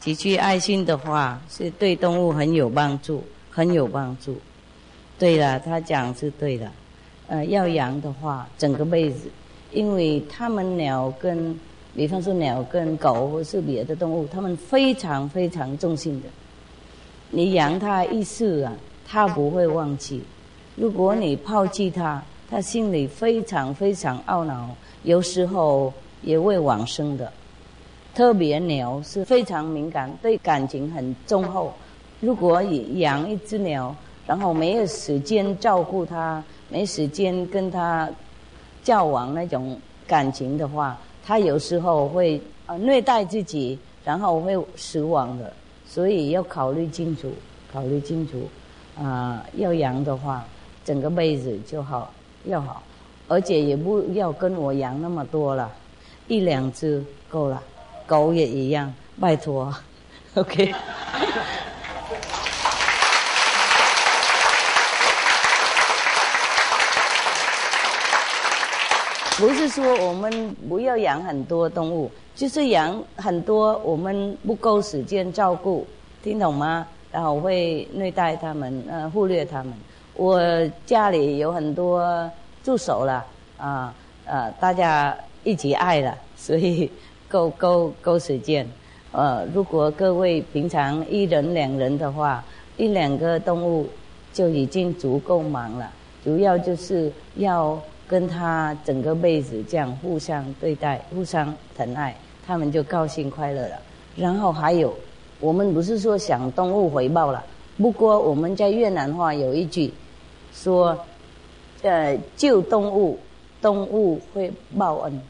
几句爱心的话是对动物很有帮助，很有帮助。对了，他讲是对的。呃，要养的话，整个辈子，因为他们鸟跟，比方说鸟跟狗或是别的动物，他们非常非常重性的。你养它一世啊，它不会忘记；如果你抛弃它，他心里非常非常懊恼，有时候也会往生的。特别鸟是非常敏感，对感情很忠厚。如果养一只鸟，然后没有时间照顾它，没时间跟它交往那种感情的话，它有时候会呃虐待自己，然后会死亡的。所以要考虑清楚，考虑清楚。啊，要养的话，整个辈子就好要好，而且也不要跟我养那么多了，一两只够了。狗也一样，拜托，OK。不是说我们不要养很多动物，就是养很多我们不够时间照顾，听懂吗？然后会虐待他们，呃，忽略他们。我家里有很多助手了，啊，呃，大家一起爱了，所以。够够够时间，呃，如果各位平常一人两人的话，一两个动物就已经足够忙了。主要就是要跟他整个辈子这样互相对待、互相疼爱，他们就高兴快乐了。然后还有，我们不是说想动物回报了，不过我们在越南话有一句说，呃，救动物，动物会报恩，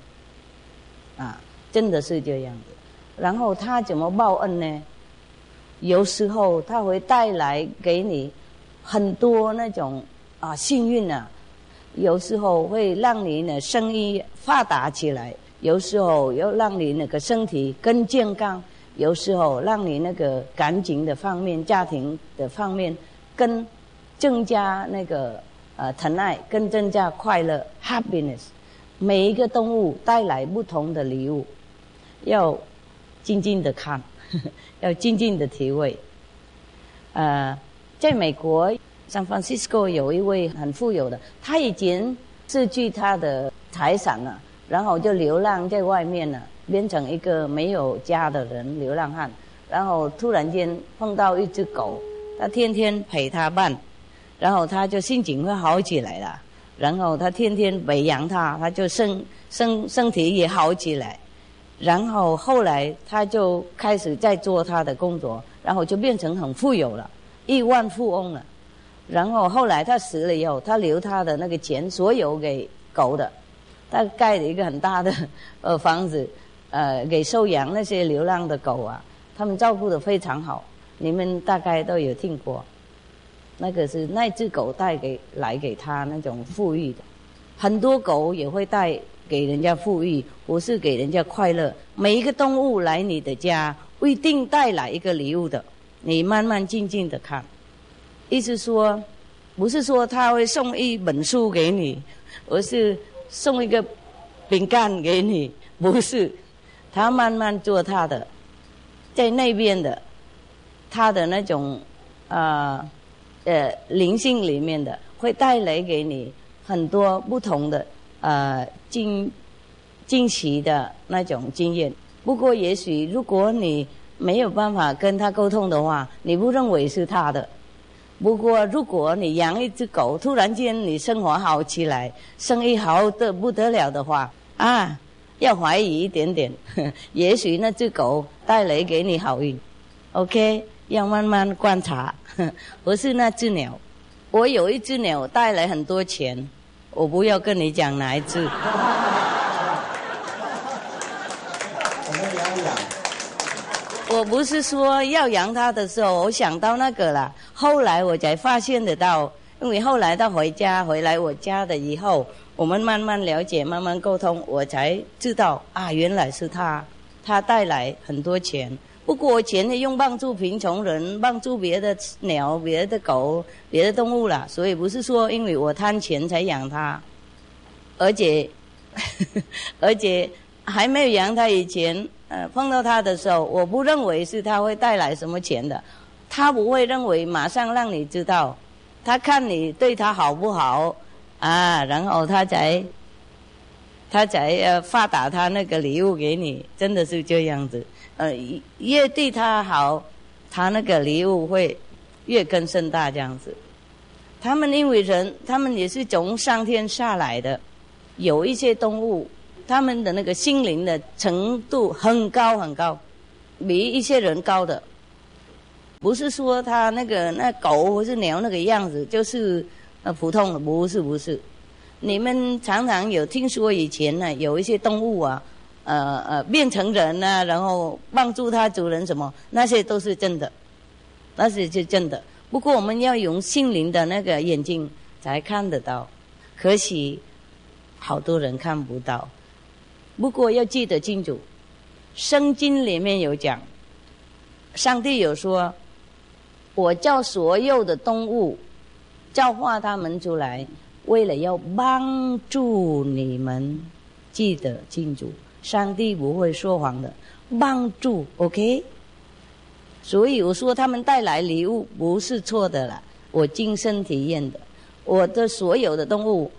啊。真的是这样子，然后他怎么报恩呢？有时候他会带来给你很多那种啊幸运啊，有时候会让你呢生意发达起来，有时候又让你那个身体更健康，有时候让你那个感情的方面、家庭的方面更增加那个呃疼爱，更增加快乐 （happiness）。每一个动物带来不同的礼物。要静静的看，要静静的体会。呃，在美国，San Francisco 有一位很富有的，他已经失去他的财产了，然后就流浪在外面了，变成一个没有家的人，流浪汉。然后突然间碰到一只狗，他天天陪他伴，然后他就心情会好起来了。然后他天天喂养它，他就身身身体也好起来。然后后来他就开始在做他的工作，然后就变成很富有了，亿万富翁了。然后后来他死了以后，他留他的那个钱所有给狗的，他盖了一个很大的呃房子，呃给收养那些流浪的狗啊，他们照顾的非常好。你们大概都有听过，那个是那只狗带给来给他那种富裕的，很多狗也会带。给人家富裕，不是给人家快乐。每一个动物来你的家，不一定带来一个礼物的。你慢慢静静的看，意思说，不是说他会送一本书给你，而是送一个饼干给你，不是。他慢慢做他的，在那边的，他的那种啊呃灵性里面的，会带来给你很多不同的。呃，惊惊喜的那种经验。不过，也许如果你没有办法跟他沟通的话，你不认为是他的。不过，如果你养一只狗，突然间你生活好起来，生意好的不得了的话，啊，要怀疑一点点。也许那只狗带来给你好运。OK，要慢慢观察。不是那只鸟，我有一只鸟带来很多钱。我不要跟你讲哪一只。我不是说要养它的时候，我想到那个了。后来我才发现得到，因为后来他回家回来我家的以后，我们慢慢了解，慢慢沟通，我才知道啊，原来是他，他带来很多钱。不过钱是用帮助贫穷人，帮助别的鸟、别的狗、别的动物了，所以不是说因为我贪钱才养它，而且呵呵 而且还没有养它以前，呃，碰到它的时候，我不认为是它会带来什么钱的，他不会认为马上让你知道，他看你对他好不好。啊，然后他才，他才呃发打他那个礼物给你，真的是这样子。呃，越对他好，他那个礼物会越更盛大这样子。他们因为人，他们也是从上天下来的，有一些动物，他们的那个心灵的程度很高很高，比一些人高的。不是说他那个那狗或是鸟那个样子，就是。呃，普通的不是不是，你们常常有听说以前呢，有一些动物啊，呃呃变成人啊，然后帮助他主人什么，那些都是真的，那是是真的。不过我们要用心灵的那个眼睛才看得到，可惜好多人看不到。不过要记得清楚，《圣经》里面有讲，上帝有说，我叫所有的动物。教化他们出来，为了要帮助你们，记得清楚，上帝不会说谎的，帮助，OK。所以我说他们带来礼物不是错的了，我亲身体验的，我的所有的动物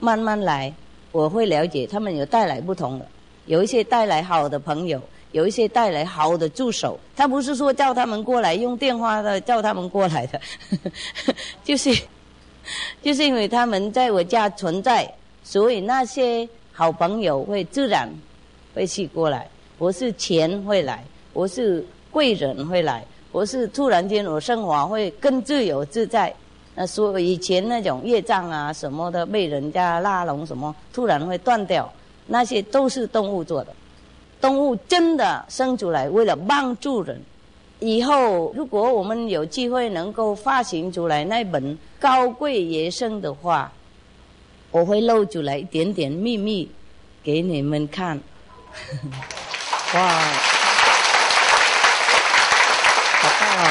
慢慢来，我会了解他们有带来不同的，有一些带来好的朋友，有一些带来好的助手，他不是说叫他们过来用电话的叫他们过来的，就是。就是因为他们在我家存在，所以那些好朋友会自然会去过来。我是钱会来，我是贵人会来，我是突然间我生活会更自由自在。那说以以前那种业障啊什么的被人家拉拢什么，突然会断掉，那些都是动物做的。动物真的生出来为了帮助人。以后如果我们有机会能够发行出来那本高贵野生的话，我会露出来一点点秘密给你们看。哇，好棒啊！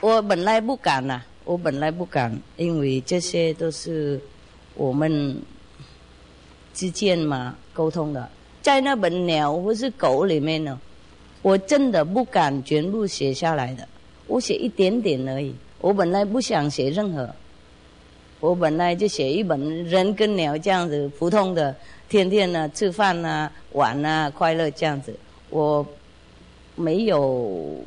我本来不敢呐，我本来不敢，因为这些都是我们之间嘛沟通的，在那本鸟或是狗里面呢。我真的不敢全部写下来的，我写一点点而已。我本来不想写任何，我本来就写一本人跟鸟这样子普通的，天天呢吃饭呐、玩呐、快乐这样子。我没有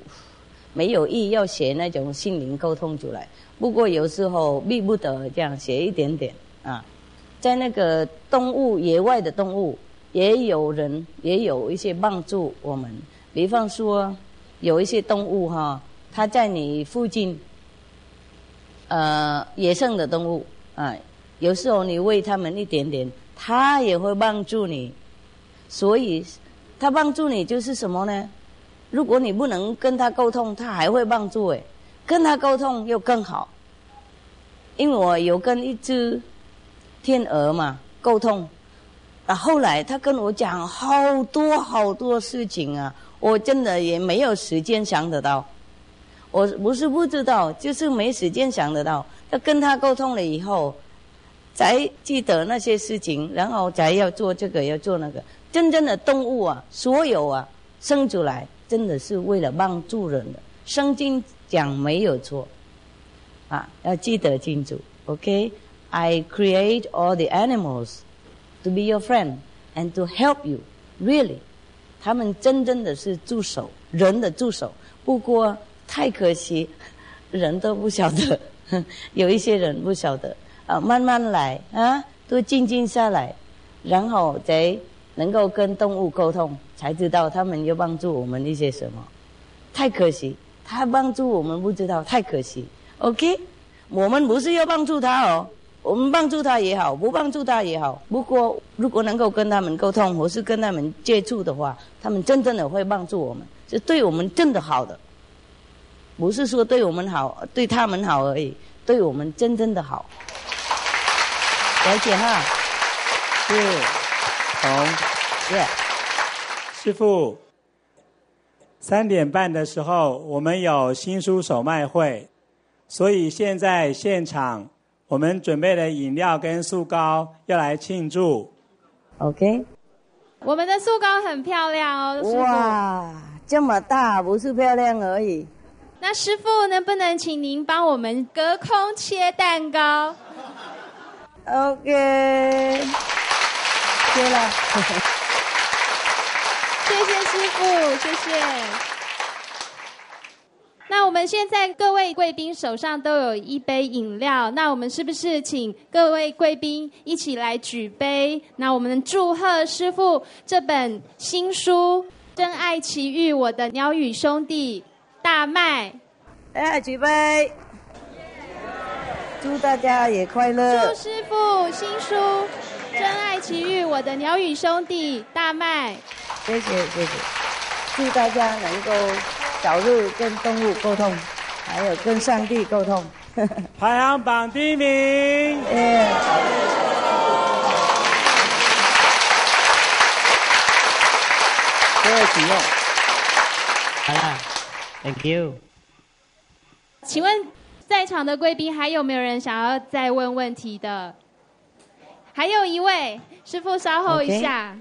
没有意要写那种心灵沟通出来。不过有时候逼不得这样写一点点啊，在那个动物野外的动物，也有人也有一些帮助我们。比方说，有一些动物哈，它在你附近，呃，野生的动物啊，有时候你喂它们一点点，它也会帮助你。所以，它帮助你就是什么呢？如果你不能跟它沟通，它还会帮助诶。跟它沟通又更好，因为我有跟一只天鹅嘛沟通，啊，后来它跟我讲好多好多事情啊。我真的也没有时间想得到，我不是不知道，就是没时间想得到。要跟他沟通了以后，才记得那些事情，然后才要做这个，要做那个。真正的动物啊，所有啊，生出来真的是为了帮助人的。圣经讲没有错，啊，要记得清楚。OK，I create all the animals to be your friend and to help you. Really. 他们真正的是助手，人的助手。不过太可惜，人都不晓得，有一些人不晓得啊。慢慢来啊，都静静下来，然后再能够跟动物沟通，才知道他们要帮助我们一些什么。太可惜，他帮助我们不知道，太可惜。OK，我们不是要帮助他哦。我们帮助他也好，不帮助他也好。不过，如果能够跟他们沟通，或是跟他们接触的话，他们真正的会帮助我们，是对我们真的好的。不是说对我们好，对他们好而已，对我们真正的好。了解哈。是，好，耶。师傅，三点半的时候我们有新书首卖会，所以现在现场我们准备了饮料跟素糕要来庆祝。OK。我们的素糕很漂亮哦，师傅。哇，这么大，不是漂亮而已。那师傅能不能请您帮我们隔空切蛋糕 OK，切了。谢谢师傅，谢谢。那我们现在各位贵宾手上都有一杯饮料，那我们是不是请各位贵宾一起来举杯？那我们祝贺师傅这本新书《真爱奇遇》，我的鸟语兄弟大麦。哎，举杯！祝大家也快乐。祝师傅新书《真爱奇遇》，我的鸟语兄弟大麦。谢谢谢谢，祝大家能够早日跟动物沟通，还有跟上帝沟通。排行榜第一名。耶！各位请用。好了，Thank you。请问在场的贵宾还有没有人想要再问问题的？还有一位师傅，稍后一下。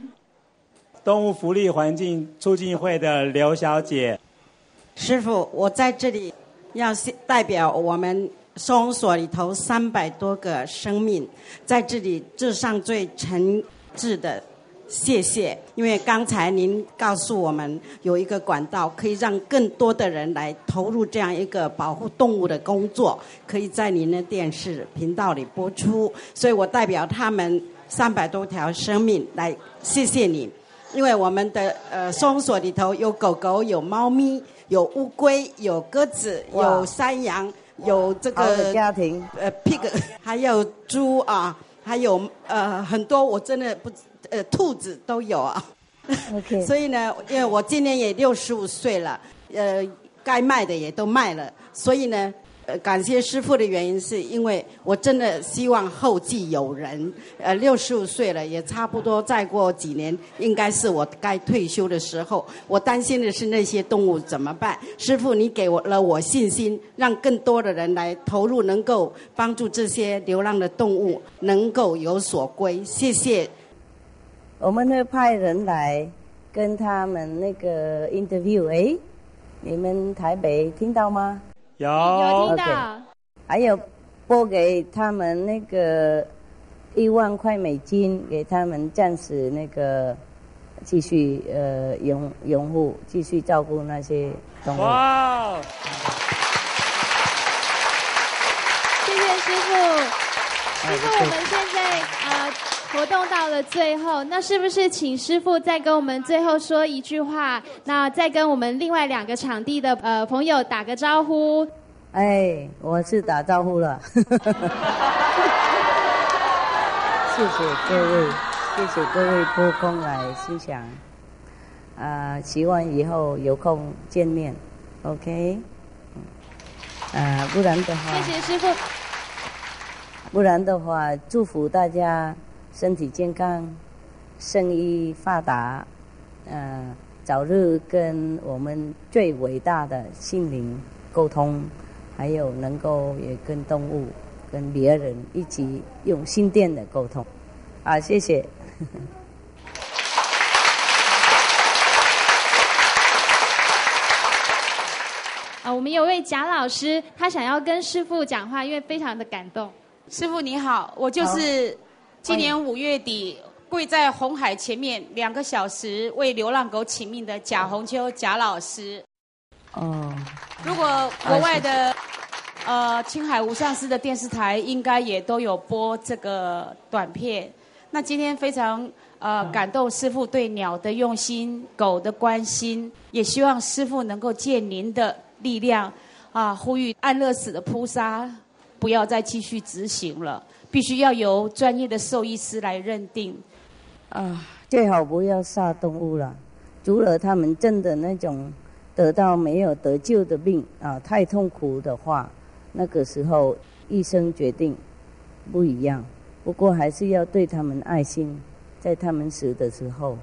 动物福利环境促进会的刘小姐，师傅，我在这里要代表我们收容所里头三百多个生命，在这里致上最诚挚的谢谢。因为刚才您告诉我们有一个管道，可以让更多的人来投入这样一个保护动物的工作，可以在您的电视频道里播出。所以我代表他们三百多条生命来谢谢你。因为我们的呃收容所里头有狗狗、有猫咪、有乌龟、有鸽子、有山羊、有这个家庭呃 pig，还有猪啊，还有呃很多我真的不呃兔子都有啊。OK。所以呢，因为我今年也六十五岁了，呃，该卖的也都卖了，所以呢。呃，感谢师傅的原因是因为我真的希望后继有人。呃，六十五岁了，也差不多再过几年，应该是我该退休的时候。我担心的是那些动物怎么办？师傅，你给我了我信心，让更多的人来投入，能够帮助这些流浪的动物能够有所归。谢谢。我们会派人来跟他们那个 interview。哎，你们台北听到吗？有有听到还有拨给他们那个一万块美金，给他们暂时那个继续呃拥拥护，继续照顾那些动物。哇！谢谢师傅。师傅，我们现在呃活动到了最后，那是不是请师傅再跟我们最后说一句话？那再跟我们另外两个场地的呃朋友打个招呼。哎，我是打招呼了，谢谢各位，谢谢各位拨空来欣赏，啊、希望以后有空见面，OK，啊、不然的话，谢谢师傅。不然的话，祝福大家身体健康，生意发达，呃，早日跟我们最伟大的心灵沟通，还有能够也跟动物、跟别人一起用心电的沟通。啊，谢谢。啊，我们有位贾老师，他想要跟师傅讲话，因为非常的感动。师傅你好，我就是今年五月底跪在红海前面两个小时为流浪狗请命的贾红秋贾老师。哦，如果国外的呃青海无上师的电视台应该也都有播这个短片。那今天非常呃感动师傅对鸟的用心、狗的关心，也希望师傅能够借您的力量啊，呼吁安乐死的扑杀不要再继续执行了，必须要由专业的兽医师来认定。啊，最好不要杀动物了，除了他们真的那种得到没有得救的病啊，太痛苦的话，那个时候医生决定不一样，不过还是要对他们爱心，在他们死的时候，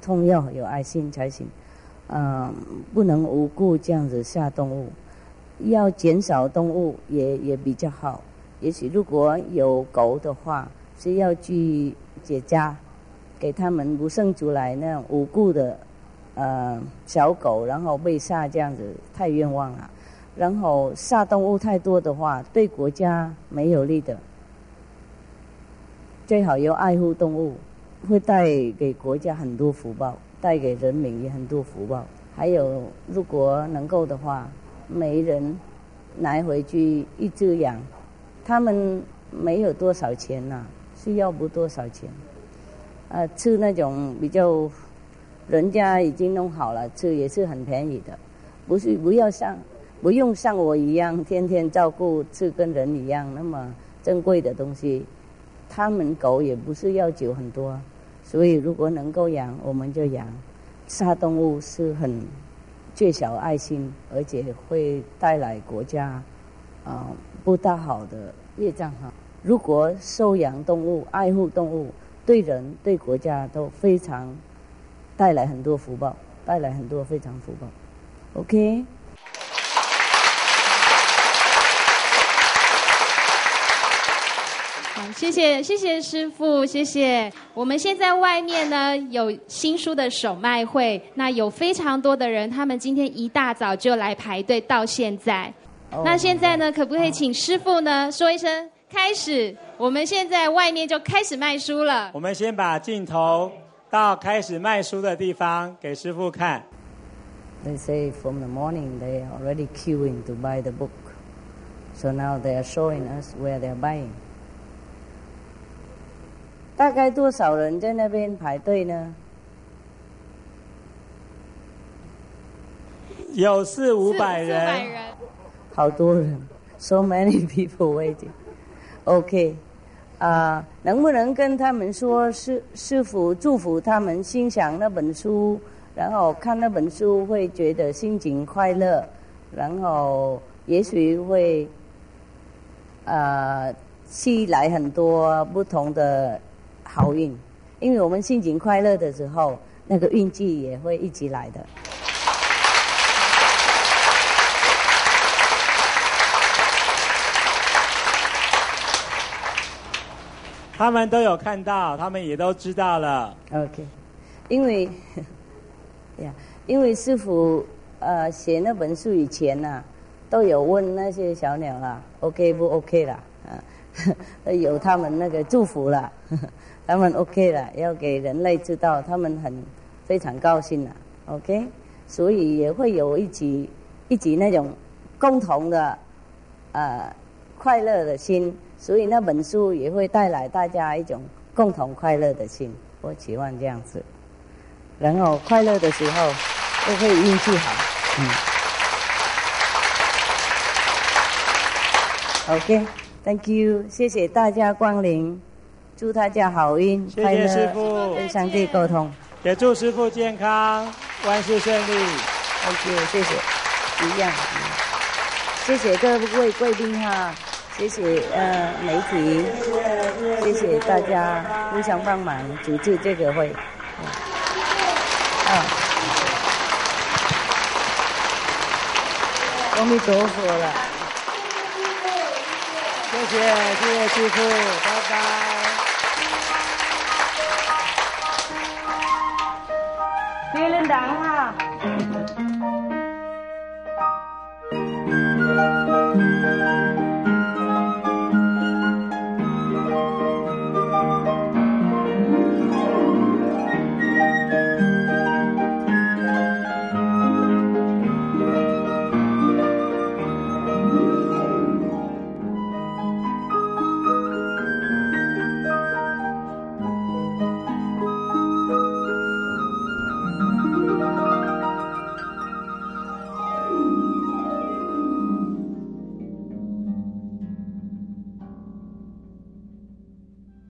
痛要有爱心才行。嗯，不能无故这样子下动物，要减少动物也也比较好。也许如果有狗的话，是要去解家，给他们不生出来那种无故的呃小狗，然后被杀这样子太冤枉了。然后杀动物太多的话，对国家没有利的。最好要爱护动物，会带给国家很多福报。带给人民也很多福报。还有，如果能够的话，每人拿回去一只养，他们没有多少钱呐，需要不多少钱。啊，吃那种比较，人家已经弄好了，吃也是很便宜的，不是不要像不用像我一样天天照顾，吃跟人一样那么珍贵的东西。他们狗也不是要求很多。所以，如果能够养，我们就养。杀动物是很缺少爱心，而且会带来国家啊不大好的业障哈。如果收养动物、爱护动物，对人对国家都非常带来很多福报，带来很多非常福报。OK。谢谢谢谢师傅，谢谢。我们现在外面呢有新书的首卖会，那有非常多的人，他们今天一大早就来排队到现在。那现在呢，可不可以请师傅呢说一声开始？我们现在外面就开始卖书了。我们先把镜头到开始卖书的地方给师傅看。They say from the morning they are already queuing to buy the book, so now they are showing us where they are buying. 大概多少人在那边排队呢？有四五百人，好多人，so many people waiting。OK，啊，能不能跟他们说，师师傅祝福他们欣赏那本书，然后看那本书会觉得心情快乐，然后也许会呃，吸来很多不同的。好运，因为我们心情快乐的时候，那个运气也会一起来的。他们都有看到，他们也都知道了。OK，因为 呀，因为师傅呃写那本书以前呐，都有问那些小鸟啦，OK 不 OK 啦？啊，有他们那个祝福了。他们 OK 了，要给人类知道，他们很非常高兴了，OK，所以也会有一起一起那种共同的呃快乐的心，所以那本书也会带来大家一种共同快乐的心。我期望这样子，然后快乐的时候都会运气好，嗯，OK，Thank you，谢谢大家光临。祝大家好运，谢谢师傅，跟上帝沟通，也祝师傅健康，万事顺利。OK，谢谢，一样。谢谢各位贵宾哈，谢谢呃媒体，谢谢大家互相帮忙组织这个会。啊，阿弥陀佛了，谢谢谢谢师傅，拜拜。别人挡哈。